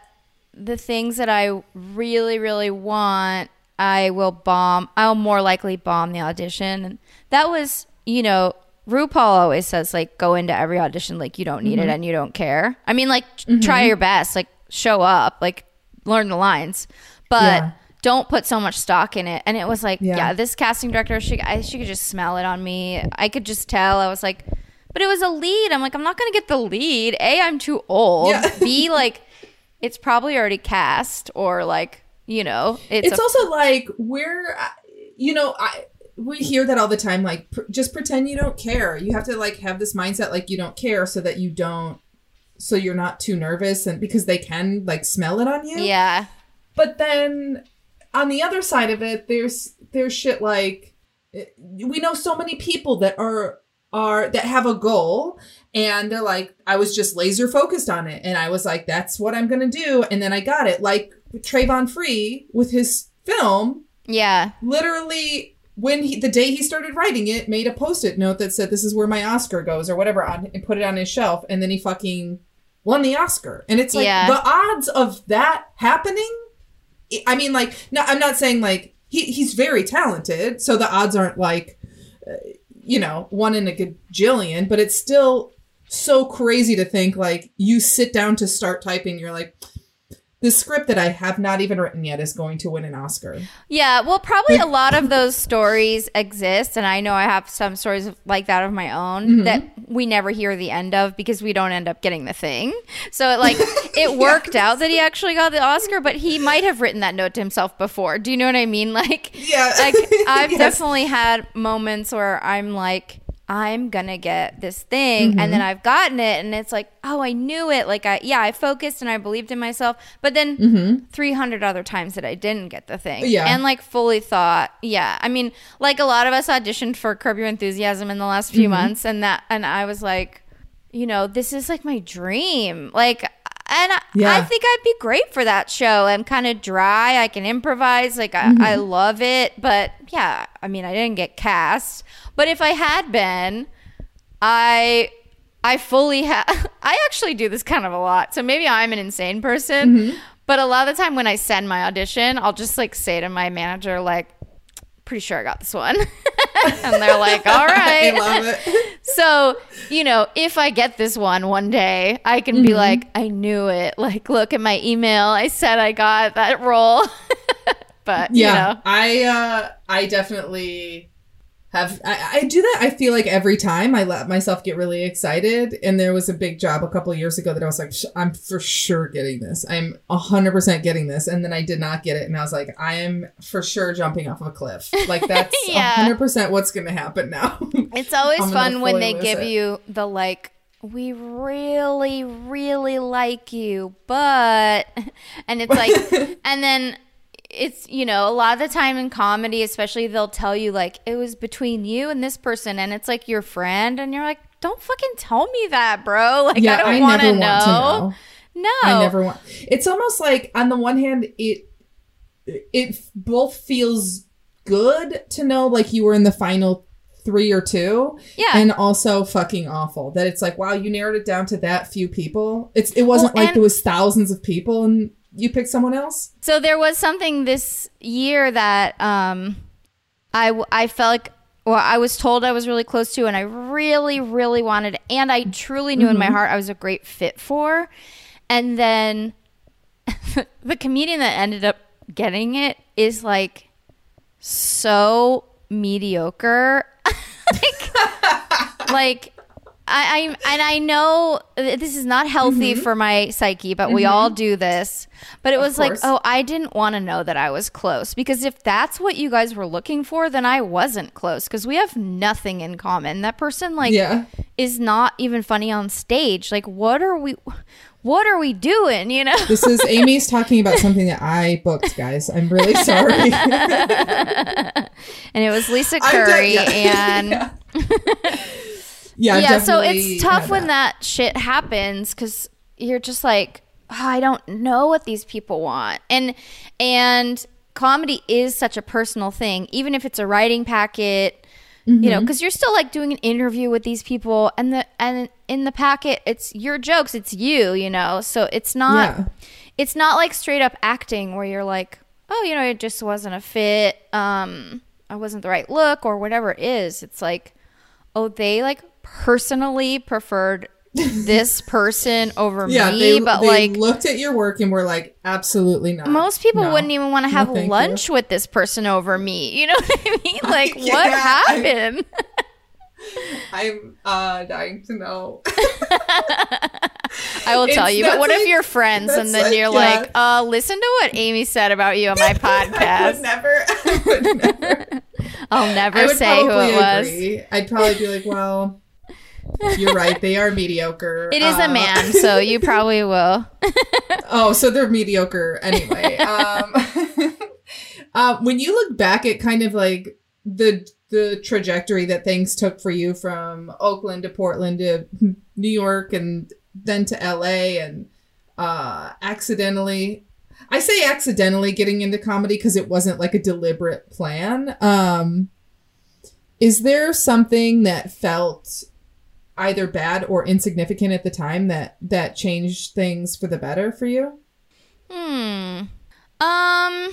the things that I really, really want, I will bomb I'll more likely bomb the audition. And that was, you know, RuPaul always says like go into every audition like you don't need Mm-hmm. it and you don't care. I mean like try your best, like show up, like learn the lines. But Yeah. Don't put so much stock in it. And it was like, Yeah. yeah, this casting director, she, I, she could just smell it on me. I could just tell. I was like, but it was a lead. I'm like, I'm not going to get the lead. A, I'm too old. Yeah. B, like, it's probably already cast or like, you know, it's, it's a, also like we're uh, you know i we hear that all the time like pr- just pretend you don't care you have to like have this mindset like you don't care so that you don't so you're not too nervous and because they can like smell it on you yeah. but then on the other side of it there's there's shit like eh, we know so many people that are are that have a goal and they're like i was just laser focused on it and i was like that's what i'm gonna do and then i got it like Travon Free with his film Yeah. literally when he the day he started writing it made a post-it note that said this is where my oscar goes or whatever on and put it on his shelf and then he fucking won the oscar and it's like Yeah. the odds of that happening I- mean like no i'm not saying like he, he's very talented so the odds aren't like uh, you know one in a gajillion but it's still so crazy to think like you sit down to start typing you're like the script that I have not even written yet is going to win an Oscar. Yeah, well, probably a lot of those stories exist, and I know I have some stories like that of my own Mm-hmm. that we never hear the end of because we don't end up getting the thing. So, it, like, it worked out that he actually got the Oscar, but he might have written that note to himself before. Do you know what I mean? Like, Yeah. like I've Yes. definitely had moments where I'm like. I'm gonna get this thing, and then Mm-hmm. I've gotten it, and it's like, oh, I knew it. Like, I yeah, I focused and I believed in myself. But then 300 other times that I didn't get the thing, Mm-hmm. Yeah. and like fully thought, yeah. I mean, like a lot of us auditioned for Curb Your Enthusiasm in the last Mm-hmm. few months, and that, and I was like, you know, this is like my dream. Like, and I, Yeah. I think I'd be great for that show. I'm kind of dry. I can improvise. Like, I, Mm-hmm. I love it. But yeah, I mean, I didn't get cast. But if I had been, I I fully have. I actually do this kind of a lot. So maybe I'm an insane person. Mm-hmm. But a lot of the time when I send my audition, I'll just like say to my manager, like, pretty sure I got this one. and they're like, all right. I love it. So, you know, if I get this one one day, I can be Mm-hmm. like, I knew it. Like, look at my email. I said I got that role. but, Yeah, you know, I uh, I definitely have. I, I do that. I feel like every time I let myself get really excited, and there was a big job a couple years ago that I was like, I'm for sure getting this. I'm hundred percent getting this, and then I did not get it, and I was like, I am for sure jumping off of a cliff. Like that's Yeah. hundred percent what's going to happen now. it's always fun when they give it. you the like, we really, really like you, but, and it's like, and then it's, you know, a lot of the time in comedy, especially, they'll tell you, like, it was between you and this person, and it's like your friend, and you're like, don't fucking tell me that, bro. Like, I don't want to know. No. I never want. It's almost like on the one hand, it it both feels good to know like you were in the final three or two, Yeah. and also fucking awful that it's like wow, you narrowed it down to that few people. It's it wasn't Well, like there was thousands of people and you picked someone else. So there was something this year that um, I I felt like, well, I was told I was really close to, and I really, really wanted, and I truly knew in my heart I was a great fit for. And then the comedian that ended up getting it is like so mediocre. like, like I, I and I know this is not healthy mm-hmm. for my psyche, but we all mm-hmm. do this. But it was like, oh, I didn't want to know that I was close because if that's what you guys were looking for, then I wasn't close because we have nothing in common. That person like Yeah. is not even funny on stage. Like, what are we? What are we doing? You know. This is Amy's talking about something that I booked, guys. I'm really sorry. And it was Lisa Curry, and yeah, yeah so it's tough when that. shit happens because you're just like "Oh, i don't know what these people want and and comedy is such a personal thing even if it's a writing packet you Mm-hmm. know because you're still like doing an interview with these people and the and in the packet it's your jokes it's you you know so it's not Yeah. it's not like straight up acting where you're like oh you know it just wasn't a fit um i wasn't the right look or whatever it is it's like oh they like personally preferred this person over Yeah, me they, but they like looked at your work and were like, absolutely not. most people No. wouldn't even want to have you. lunch with this person over me you know what i mean like Yeah, what I- happened I'm uh, dying to know. I will tell It's- you, but what if you're friends and then like- you're yeah. like, uh, listen to what Amy said about you on my I would podcast. never. I would never. I'll I never say who it was. agree. I'd probably be like, well, you're right. They are mediocre. It is Uh, a man, so you probably will. Oh, so they're mediocre anyway. um, uh, when you look back at kind of like the the trajectory that things took for you from Oakland to Portland to New York and then to LA and uh, accidentally I say accidentally getting into comedy because it wasn't like a deliberate plan. Um, is there something that felt either bad or insignificant at the time that that changed things for the better for you? Hmm. Um,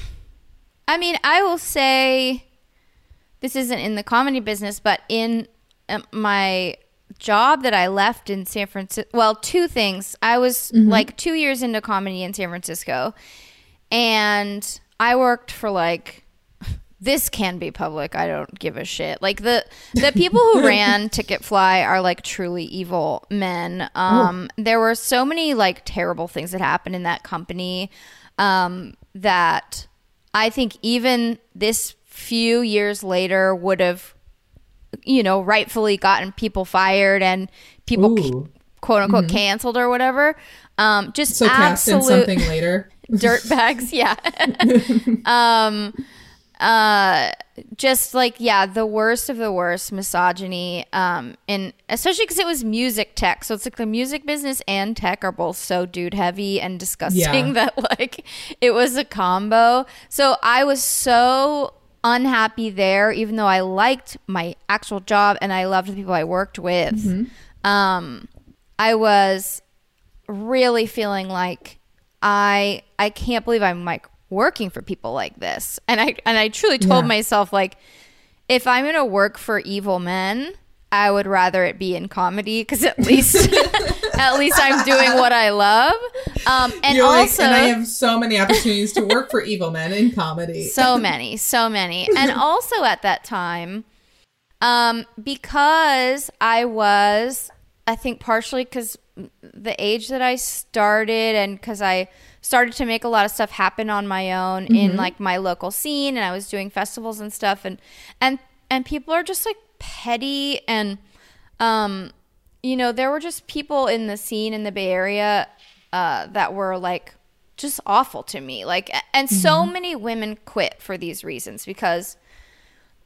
I mean, I will say this isn't in the comedy business, but in uh, my job that I left in San Francisco, well, two things. I was like two years into comedy in San Francisco, and I worked for like this can be public. I don't give a shit. Like the the people who ran Ticketfly are like truly evil men. Um, there were so many like terrible things that happened in that company um, that I think even this few years later would have, you know, rightfully gotten people fired and people quote unquote canceled or whatever. Um, just So cast in absolute something later. dirt bags yeah um uh just like yeah the worst of the worst misogyny um and especially because it was music tech. So it's like the music business and tech are both so dude heavy and disgusting Yeah. that like it was a combo. So i was so unhappy there even though i liked my actual job and i loved the people i worked with. Um i was really feeling like I I can't believe I'm like working for people like this. And I and I truly told Yeah. myself like if I'm gonna work for evil men, I would rather it be in comedy because at least at least I'm doing what I love. Um, and You're like, also, and I have so many opportunities to work for evil men in comedy. so many, so many. And also at that time, um, because I was, I think partially because the age that I started and because I started to make a lot of stuff happen on my own in like my local scene and I was doing festivals and stuff and and and people are just like petty and um you know there were just people in the scene in the Bay Area uh that were like just awful to me like and so many women quit for these reasons because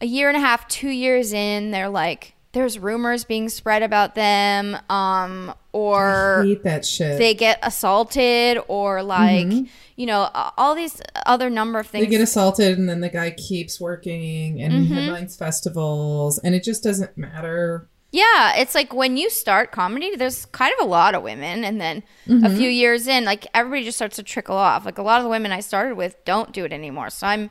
a year and a half, two years in, they're like, there's rumors being spread about them, um, or that shit. they get assaulted, or like, you know, all these other number of things. They get assaulted, and then the guy keeps working and Mm-hmm. headlines festivals, and it just doesn't matter. yeah, it's like when you start comedy, there's kind of a lot of women, and then Mm-hmm. a few years in, like everybody just starts to trickle off. Like a lot of the women I started with don't do it anymore. So I'm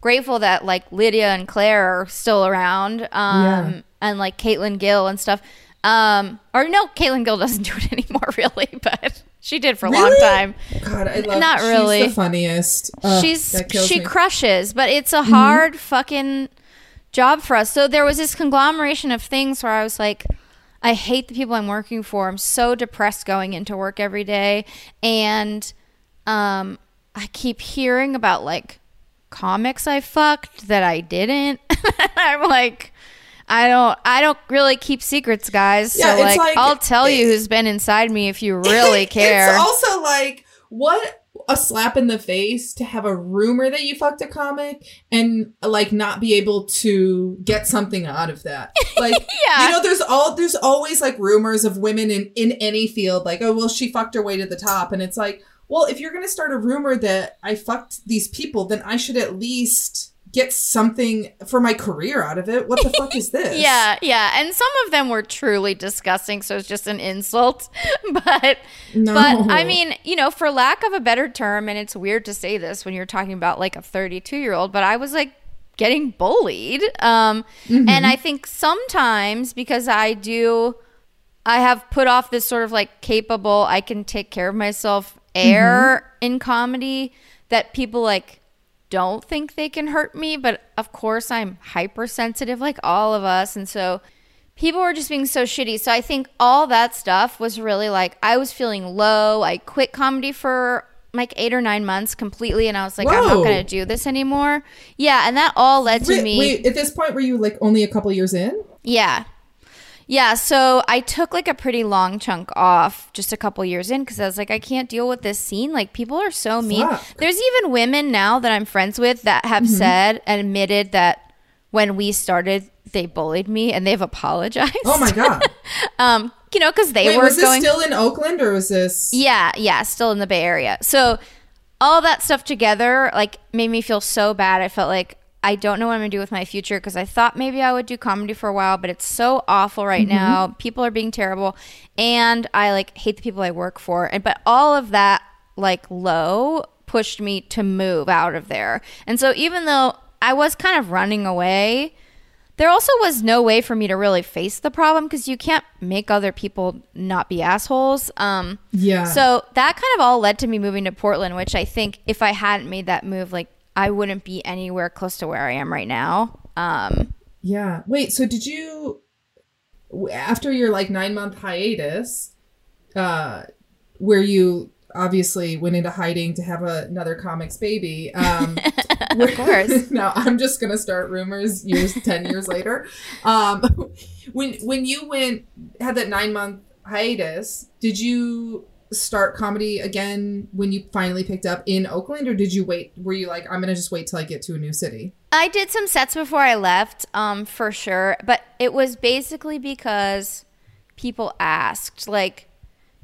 grateful that like Lydia and Clare are still around, um, Yeah. And like Caitlin Gill and stuff. Um, or no, Caitlin Gill doesn't do it anymore, really, but she did for a long time. God, I love. Not she's really. the funniest. Ugh, she's she me. Mm-hmm. crushes, but it's a hard fucking job for us. So there was this conglomeration of things where I was like, I hate the people I'm working for. I'm so depressed going into work every day, and um, I keep hearing about like comics I fucked that I didn't. I'm like. I don't. I don't really keep secrets, guys. Yeah, so like, like- I'll tell you who's been inside me if you really care. it's also like what a slap in the face to have a rumor that you fucked a comic and like not be able to get something out of that. Like Yeah. you know, there's all there's always like rumors of women in in any field, like oh well, she fucked her way to the top, and it's like, well, if you're gonna start a rumor that I fucked these people, then I should at least get something for my career out of it. What the fuck is this? Yeah, yeah, and some of them were truly disgusting, so it's just an insult. But No. but I mean, you know, for lack of a better term, and it's weird to say this when you're talking about like a 32 year old, but I was like getting bullied, um, and I think sometimes because I do, I have put off this sort of like capable, I can take care of myself air in comedy that people like don't think they can hurt me, but of course I'm hypersensitive like all of us. And so people were just being so shitty. So I think all that stuff was really like I was feeling low. I quit comedy for like eight or nine months completely and I was like, I'm not gonna do this anymore. Yeah, and that all led to Wait, me wait, at this point were you like only a couple years in? yeah. Yeah, so I took like a pretty long chunk off just a couple years in because I was like, I can't deal with this scene. Like, people are so mean. Fuck. There's even women now that I'm friends with that have Mm-hmm. said and admitted that when we started, they bullied me and they've apologized. Oh my god. um, you know, because they Wait, were was this going. still in Oakland or was this? Yeah, yeah, still in the Bay Area. So all that stuff together like made me feel so bad. I felt like I don't know what I'm gonna do with my future because I thought maybe I would do comedy for a while, but it's so awful right now. People are being terrible, and I like hate the people I work for. And but all of that like low pushed me to move out of there. And so even though I was kind of running away, there also was no way for me to really face the problem because you can't make other people not be assholes. Um, Yeah. so that kind of all led to me moving to Portland, which I think if I hadn't made that move, like I wouldn't be anywhere close to where I am right now. Um, Yeah. Wait, so did you after your like 9 month hiatus uh where you obviously went into hiding to have a, another comics baby um of course. now i'm just gonna start rumors years 10 years later um when when you went had that nine month hiatus did you start comedy again when you finally picked up in oakland or did you wait were you like i'm gonna just wait till i get to a new city I did some sets before I left, um, for sure, but it was basically because people asked. Like,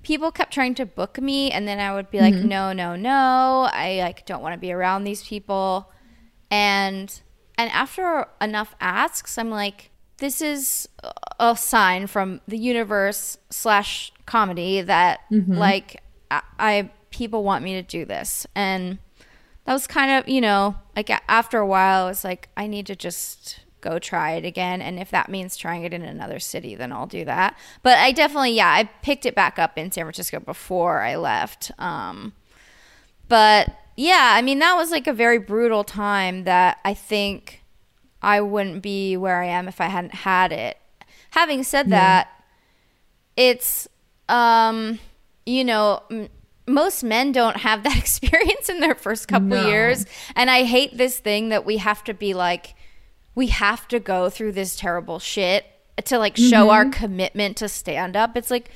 people kept trying to book me, and then I would be like, "No, no, no! I like don't want to be around these people." And and after enough asks, I'm like, "This is a sign from the universe slash comedy that like I, I people want me to do this." And that was kind of you know like after a while it's like i need to just go try it again. And if that means trying it in another city, then I'll do that. But I definitely, yeah, I picked it back up in San Francisco before I left. Um, but yeah, I mean, that was like a very brutal time that I think I wouldn't be where I am if I hadn't had it. Having said that, it's, um, you know, m- most men don't have that experience in their first couple No. years. And I hate this thing that we have to be like, we have to go through this terrible shit to like show our commitment to stand up. It's like,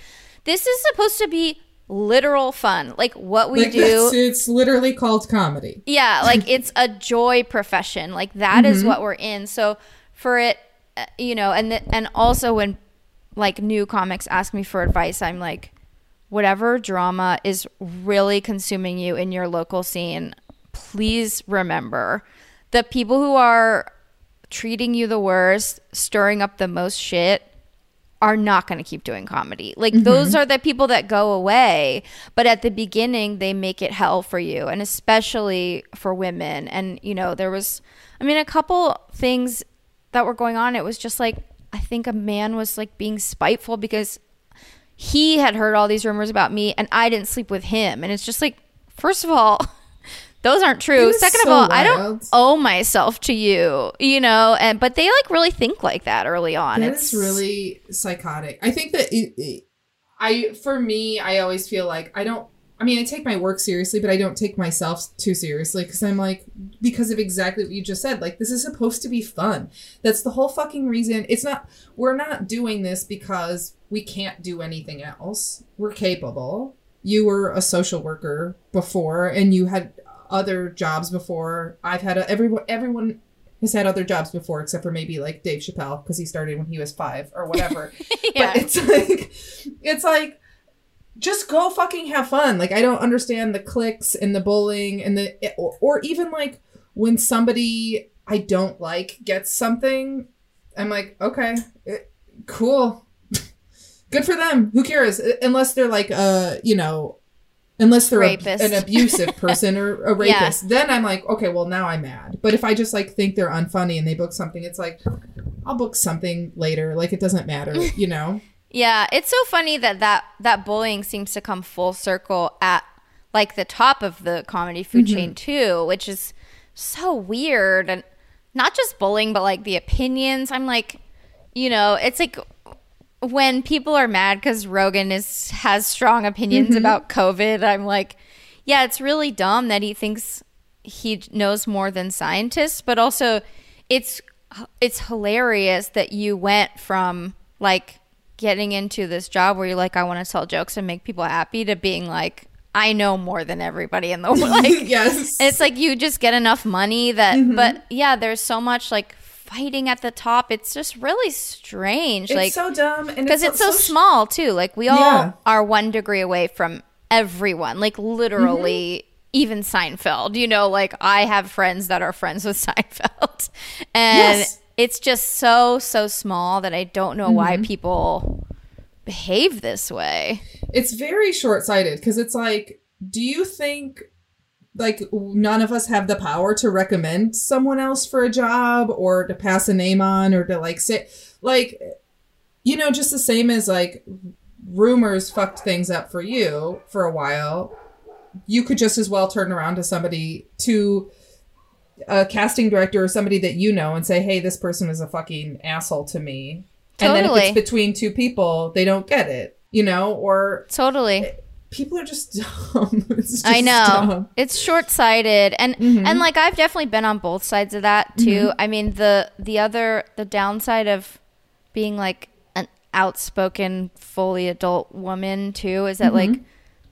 this is supposed to be literal fun. Like what we Like do. it's literally called comedy. Yeah, like it's a joy profession. Like that is what we're in. So for it, uh, you know, and th- and also when like new comics ask me for advice, I'm like, whatever drama is really consuming you in your local scene, please remember the people who are treating you the worst, stirring up the most shit are not going to keep doing comedy. Like mm-hmm. those are the people that go away, but at the beginning they make it hell for you and especially for women. And you know, there was I mean a couple things that were going on. It was just like I think a man was like being spiteful because he had heard all these rumors about me and I didn't sleep with him. And it's just like first of all, those aren't true. Second of so all, I don't owe myself to you, you know, and but they like really think like that early on. That it's really psychotic. I think that it, it- I, for me, I always feel like I don't. I mean, I take my work seriously, but I don't take myself too seriously because I'm like, because of exactly what you just said. Like, this is supposed to be fun. That's the whole fucking reason. It's not. We're not doing this because we can't do anything else. We're capable. You were a social worker before, and you had other jobs before. I've had a, everyone. Everyone has had other jobs before, except for maybe like Dave Chappelle because he started when he was five or whatever. Yeah. But it's like, it's like, just go fucking have fun. Like I don't understand the clicks and the bullying and the or, or even like when somebody I don't like gets something, I'm like, okay, eh, cool, good for them. Who cares? Uh, Unless they're like, uh, you know. Unless they're a, an abusive person or a Yeah. rapist, then I'm like, okay, well now I'm mad. But if I just like think they're unfunny and they book something, it's like, I'll book something later. Like it doesn't matter, you know. Yeah, it's so funny that that that bullying seems to come full circle at like the top of the comedy food Mm-hmm. chain too, which is so weird and not just bullying but like the opinions. I'm like, you know, it's like when people are mad cuz Rogan is has strong opinions Mm-hmm. about COVID, I'm like, yeah, it's really dumb that he thinks he knows more than scientists, but also it's it's hilarious that you went from like getting into this job where you're like I want to tell jokes and make people happy to being like I know more than everybody in the world. Like yes. it's like you just get enough money that Mm-hmm. but yeah, there's so much like fighting at the top. It's just really strange. It's like so dumb and because it's so, sh- small too. Like we all Yeah. are one degree away from everyone. Like literally, Mm-hmm. even Seinfeld. You know, like I have friends that are friends with Seinfeld, and Yes. It's just so so small that I don't know why Mm-hmm. people behave this way. It's very short sighted because it's like, do you think like none of us have the power to recommend someone else for a job or to pass a name on or to like say like you know just the same as like rumors fucked things up for you for a while you could just as well turn around to somebody to a casting director or somebody that you know and say hey this person is a fucking asshole to me Totally. and then if it's between two people they don't get it you know or Totally. people are just dumb it's just I know dumb. it's short sighted, and Mm-hmm. and like I've definitely been on both sides of that too. I mean the the other the downside of being like an outspoken, fully adult woman too is that like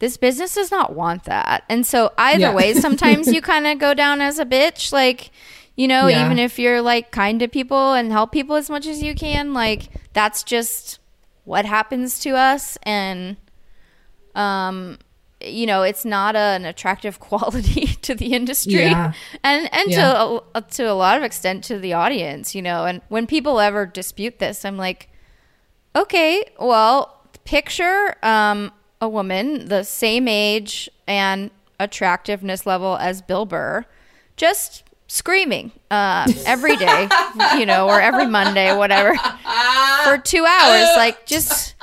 this business does not want that, and so either Yeah. way, sometimes you kind of go down as a bitch, like. You know, Yeah. even if you're like kind to people and help people as much as you can, like that's just what happens to us and um you know it's not a, an attractive quality to the industry Yeah. and and Yeah. to a, to a lot of extent to the audience you know and when people ever dispute this i'm like okay well picture um a woman the same age and attractiveness level as bill burr just screaming uh, every day, you know, or every Monday, whatever, for two hours, like just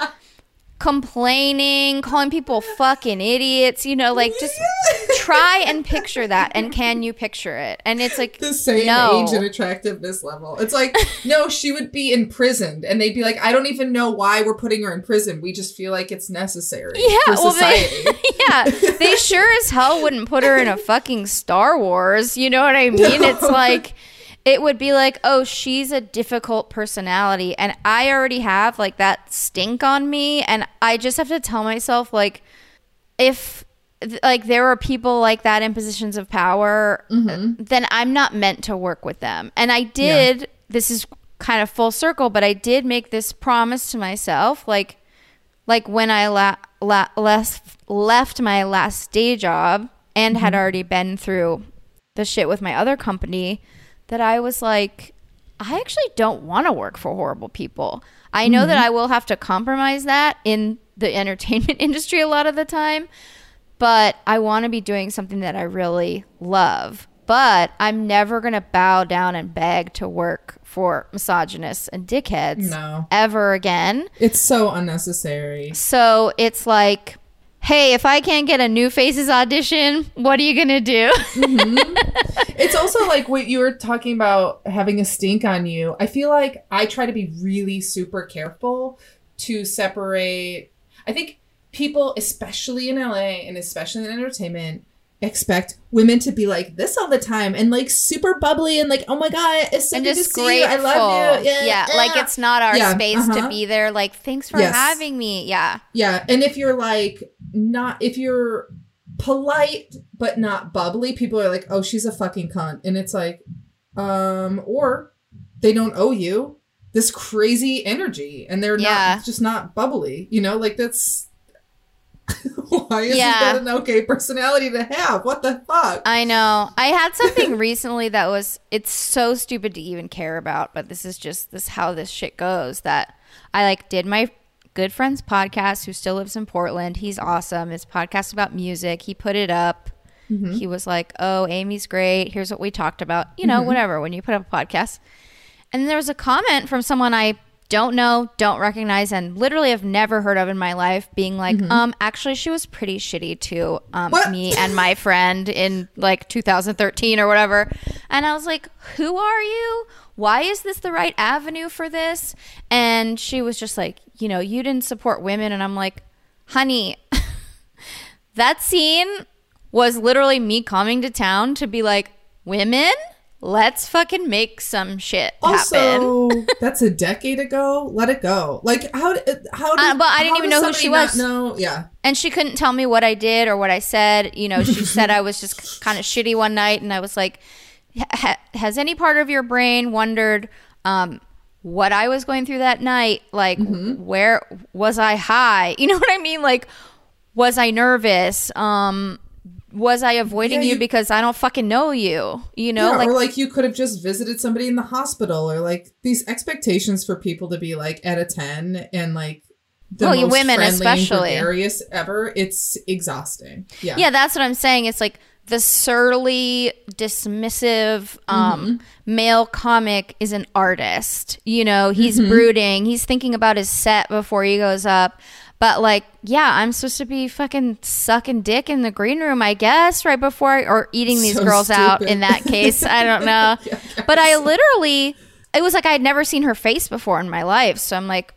complaining, calling people fucking idiots, you know, like just try and picture that. And can you picture it? And it's like the same no. age and attractiveness level. It's like, no, she would be imprisoned, and they'd be like, I don't even know why we're putting her in prison. We just feel like it's necessary Yeah, for well, society. they, yeah, they sure as hell wouldn't put her in a fucking Star Wars. You know what I mean? It's like it would be like, oh, she's a difficult personality, and I already have like that stink on me, and I just have to tell myself like, if like there are people like that in positions of power, mm-hmm. uh, then I'm not meant to work with them. And I did. This is kind of full circle, but I did make this promise to myself, like like when I la- la- left left my last day job and had mm-hmm. already been through the shit with my other company, that I was like, I actually don't want to work for horrible people. I know that mm-hmm. I will have to compromise that in the entertainment industry a lot of the time, but I want to be doing something that I really love. But I'm never going to bow down and beg to work for misogynists and dickheads No. ever again. It's so unnecessary. So it's like, hey, if I can't get a New Faces audition, what are you going to do? Mm-hmm. It's also like what you were talking about having a stink on you. I feel like I try to be really super careful to separate. I think people, especially in LA and especially in entertainment, expect women to be like this all the time and like super bubbly and like, oh my god, it's so and good just to see you. I love you. Yeah, like yeah. it's not our Yeah, space uh-huh. to be there. Like, thanks for Yes. having me. Yeah. Yeah, and if you're like not if you're polite but not bubbly, people are like, "Oh, she's a fucking cunt." And it's like um or they don't owe you this crazy energy and they're not just not bubbly, you know? Like that's why isn't Yeah. that an okay personality to have? What the fuck? I know. I had something recently that was it's so stupid to even care about, but this is just this how this shit goes that I like did my good friend's podcast who still lives in Portland. He's awesome. His podcast about music. He put it up. Mm-hmm. He was like, "Oh, Amy's great. Here's what we talked about." You know, mm-hmm. whatever when you put up a podcast. And then there was a comment from someone I don't know, don't recognize, and literally have never heard of in my life being like, um, actually, she was pretty shitty to um, me and my friend in like 2013 or whatever. And I was like, who are you? Why is this the right avenue for this? And she was just like, you know, you didn't support women. And I'm like, honey, that scene was literally me coming to town to be like, women, let's fucking make some shit happen. Also, that's a decade ago. Let it go. Like how? How? Did, Uh, but I didn't even know who she was. No, Yeah. and she couldn't tell me what I did or what I said. You know, she said I was just kind of shitty one night, and I was like, "Has any part of your brain wondered um, what I was going through that night? Like, Mm-hmm. where was I high? You know what I mean? Like, was I nervous? Um, was I avoiding Yeah, you, you- because I don't fucking know you? You know, yeah, like or like you could have just visited somebody in the hospital, or like these expectations for people to be like at a ten and like the Well, most women friendly especially. and gregarious ever. It's exhausting. Yeah, Yeah, that's what I'm saying. It's like the surly, dismissive um, male comic is an artist. You know, he's brooding. He's thinking about his set before he goes up. But like, yeah, I'm supposed to be fucking sucking dick in the green room, I guess, right before I, or eating these So girls out. In that case, I don't know. but I literally, it was like I had never seen her face before in my life. So I'm like,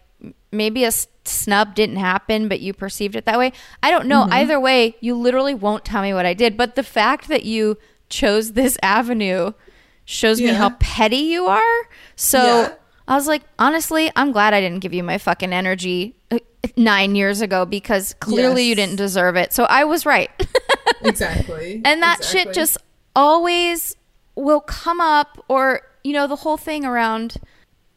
maybe a snub didn't happen, but you perceived it that way. I don't know. Either way, you literally won't tell me what I did. But the fact that you chose this avenue shows me how petty you are. So Yeah. I was like, honestly, I'm glad I didn't give you my fucking energy nine years ago because clearly you didn't deserve it. So I was right. exactly. and that shit just always will come up or you know the whole thing around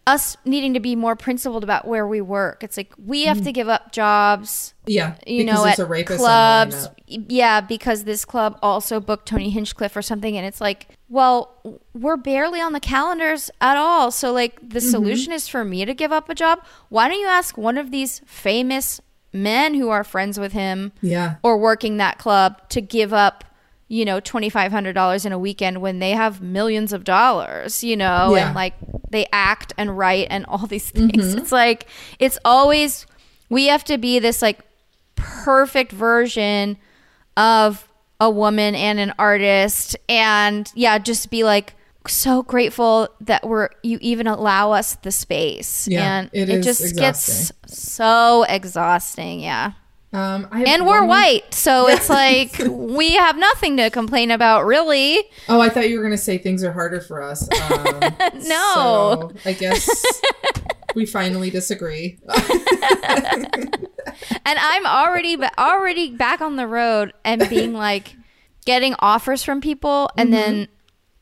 us needing to be more principled about where we work it's like we have mm. to give up jobs yeah, you know at a rapist clubs on the lineup. yeah because this club also booked tony hinchcliffe or something and it's like well we're barely on the calendars at all so like the Mm-hmm. solution is for me to give up a job why don't you ask one of these famous men who are friends with him Yeah. or working that club to give up you know, $2,500 in a weekend when they have millions of dollars, you know, Yeah. and like they act and write and all these things. It's like, it's always, we have to be this like perfect version of a woman and an artist. And yeah, just be like, so grateful that we're you even allow us the space Yeah, and it it, just gets so exhausting yeah Um, I have and we're more- white so it's like we have nothing to complain about really Oh, I thought you were gonna say things are harder for us. Um, No. so I guess we finally disagree. And i'm already already back on the road and being like getting offers from people and Mm-hmm. then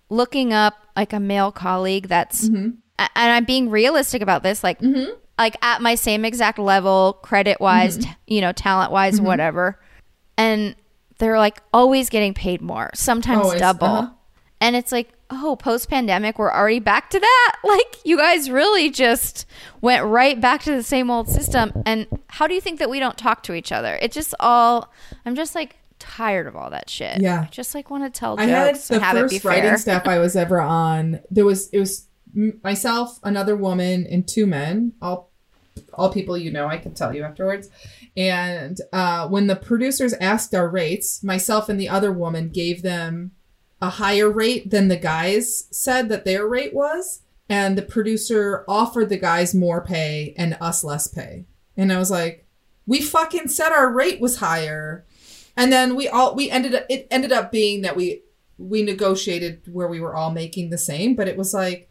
looking up like a male colleague that's Mm-hmm. and i'm being realistic about this like like at my same exact level credit wise Mm-hmm. t- you know talent wise whatever and they're like always getting paid more sometimes Always, double uh-huh. and it's like oh post pandemic we're already back to that like you guys really just went right back to the same old system and how do you think that we don't talk to each other it just all i'm just like tired of all that shit Yeah. I just like want to tell I had jokes the and have it be first writing fair staff I was ever on. There was it was myself, another woman, and two men. All all people you know. I can tell you afterwards. And uh, when the producers asked our rates, myself and the other woman gave them a higher rate than the guys said that their rate was. And the producer offered the guys more pay and us less pay. And I was like, we fucking said our rate was higher. And then we all we ended up it ended up being that we we negotiated where we were all making the same, but it was like,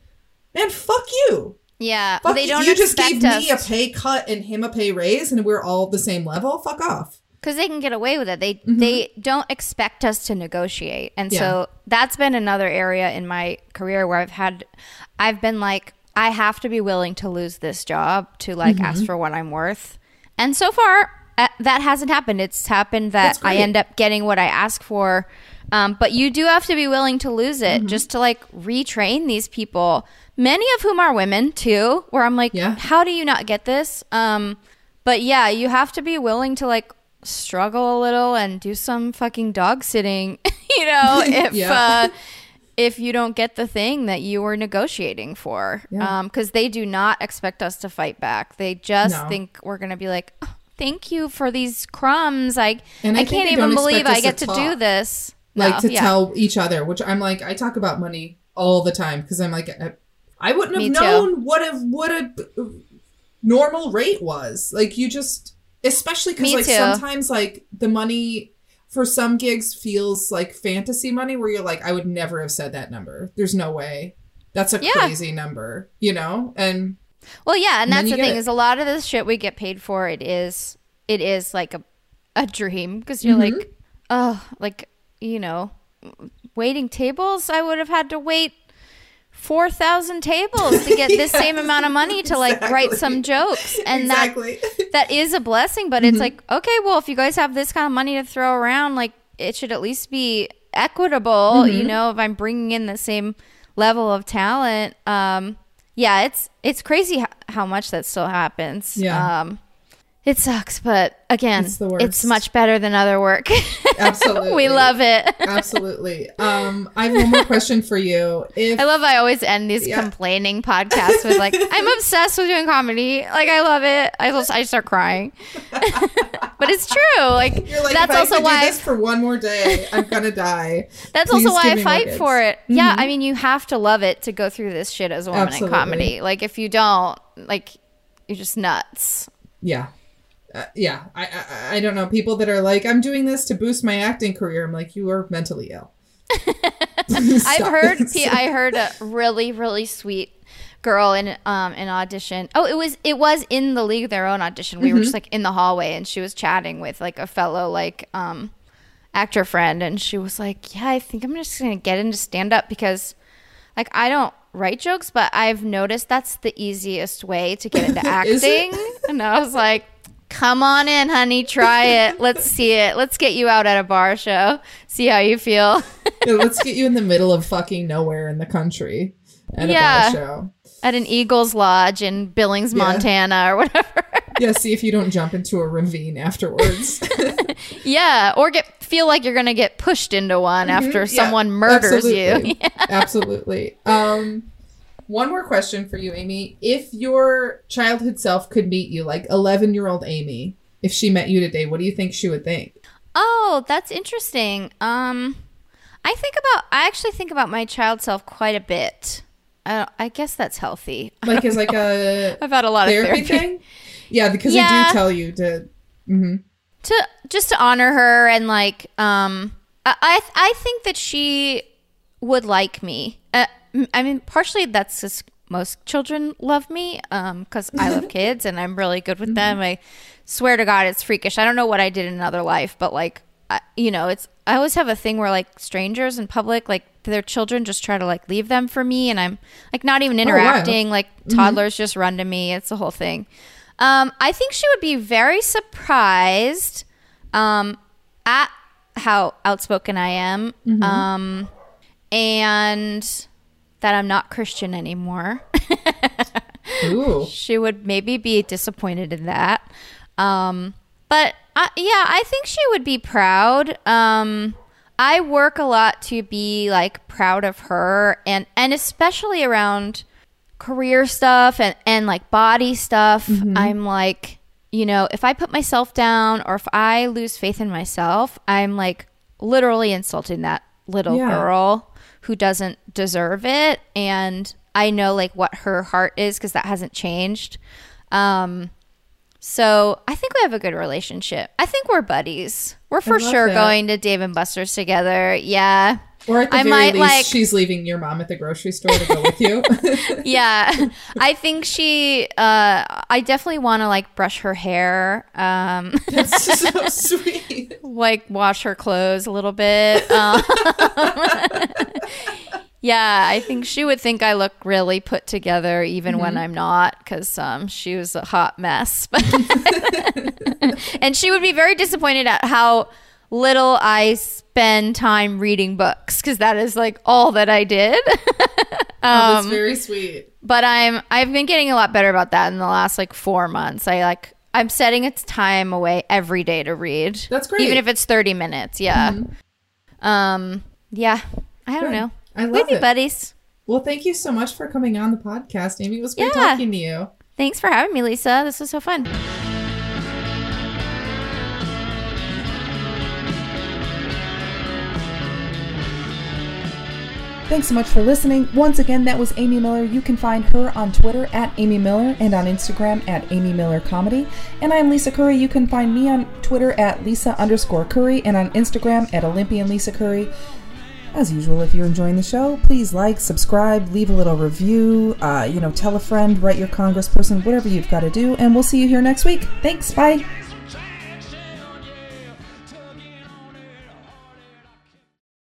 man, fuck you. yeah Fuck they you. don't you just expect gave me a pay cut and him a pay raise and we're all the same level. Fuck off. Because they can get away with it. They they don't expect us to negotiate, and Mm-hmm. Yeah. so that's been another area in my career where I've had, I've been like, I have to be willing to lose this job to like Mm-hmm. ask for what I'm worth, and so far uh, that hasn't happened. It's happened that I end up getting what I ask for. Um, but you do have to be willing to lose Mm-hmm. it just to like retrain these people, many of whom are women too. Where I'm like, Yeah. how do you not get this? Um, but yeah, you have to be willing to like struggle a little and do some fucking dog sitting, you know, if Yeah. uh, if you don't get the thing that you were negotiating for, Yeah. because they do not expect us to fight back. They just No. think we're gonna be like, "Oh, thank you for these crumbs. I And I I, can't even believe I get to to, do this. Like No, to yeah. tell each other, which I'm like, I talk about money all the time because I'm like, I, I wouldn't have Me too. known what a what a normal rate was. Like you just, especially because like too. sometimes like the money for some gigs feels like fantasy money where you're like, I would never have said that number. There's no way. That's a Yeah. crazy number, you know? And Well, yeah, and And that's the thing it. is a lot of the shit we get paid for it is it is like a a dream because you're Mm-hmm. like, oh, like you know, waiting tables. I would have had to wait four thousand tables to get this same amount of money to like write some jokes, and exactly. that that is a blessing. But Mm-hmm. it's like, okay, well, if you guys have this kind of money to throw around, like it should at least be equitable. Mm-hmm. You know, if I'm bringing in the same level of talent. Um, yeah, it's it's crazy how, how much that still happens. Yeah. Um, it sucks, but again, It's it's much better than other work. Absolutely. we love it. Absolutely. Um, I have one more question for you. If I love I always end these Yeah. complaining podcasts with like, I'm obsessed with doing comedy. Like I love it. I just I start crying. but it's true. Like, like, that's if also why do I, for one more day, I'm gonna die. That's Please also why I fight for it. Yeah, I mean, you have to love it to go through this shit as a woman Absolutely. in comedy. Like, if you don't, like, you're just nuts. Yeah, uh, yeah. I, I I don't know people that are like, I'm doing this to boost my acting career. I'm like, you are mentally ill. I've heard. I heard a really, really sweet girl in um an audition. Oh, it was it was in the League of Their Own audition. We Mm-hmm. were just like in the hallway, and she was chatting with like a fellow like um actor friend, and she was like, "Yeah, I think I'm just gonna get into stand up because like I don't." write jokes but i've noticed that's the easiest way to get into acting and i was like come on in honey try it let's see it let's get you out at a bar show see how you feel Yeah, let's get you in the middle of fucking nowhere in the country at Yeah. a bar show. at an Eagles Lodge in Billings, Yeah. Montana, or whatever. Yeah, see if you don't jump into a ravine afterwards. yeah, or get feel like you're gonna get pushed into one after Mm-hmm. Yeah, someone murders you. absolutely. absolutely. Um, one more question for you, Amy. If your childhood self could meet you, like 11 year old Amy, if she met you today, what do you think she would think? Oh, that's interesting. Um, I think about. I actually think about my child self quite a bit. I, I guess that's healthy. Like, is like a I've had a lot therapy of therapy. thing? Yeah, because Yeah. do tell you to. Mm-hmm. to just to honor her and like um I I, I think that she would like me. I mean, partially that's just most children love me um because I love kids and I'm really good with them. I swear to God, it's freakish. I don't know what I did in another life, but like I, you know, it's I always have a thing where like strangers in public, like their children just try to like leave them for me, and I'm like not even wow. interacting. Like toddlers just run to me. It's the whole thing. Um, I think she would be very surprised um, at how outspoken I am, um, and that I'm not Christian anymore. Ooh. she would maybe be disappointed in that. Um, but I, yeah, I think she would be proud. Um, I work a lot to be like proud of her and and especially around career stuff and and like body stuff. I'm like, you know, if I put myself down or if I lose faith in myself, I'm like literally insulting that little Yeah. girl who doesn't deserve it and I know like what her heart is cuz that hasn't changed. Um so I think we have a good relationship. I think we're buddies. We're for sure that. going to Dave and Buster's together. Yeah. Or at the I very might, least, like- she's leaving your mom at the grocery store to go with you. yeah i think she uh i definitely want to like brush her hair um That's so sweet. like wash her clothes a little bit um, yeah i think she would think i look really put together even when i'm not because um she was a hot mess and she would be very disappointed at how little i spend time reading books because that is like all that i did Oh, that's Um, very sweet. but I'm I've been getting a lot better about that in the last like four months. I like I'm setting its time away every day to read. That's great. even if it's 30 minutes. Yeah. Um. Yeah. I don't Good. know. I love We'd it. buddies. Well, thank you so much for coming on the podcast, Amy. It was great Yeah. talking to you. Thanks for having me, Lisa. This was so fun. Thanks so much for listening. Once again, that was Amy Miller. You can find her on Twitter at Amy Miller and on Instagram at Amy Miller Comedy. And I'm Lisa Curry. You can find me on Twitter at Lisa underscore Curry and on Instagram at Olympian Lisa Curry. As usual, if you're enjoying the show, please like, subscribe, leave a little review, uh, you know, tell a friend, write your congressperson, whatever you've got to do, and we'll see you here next week. Thanks, bye.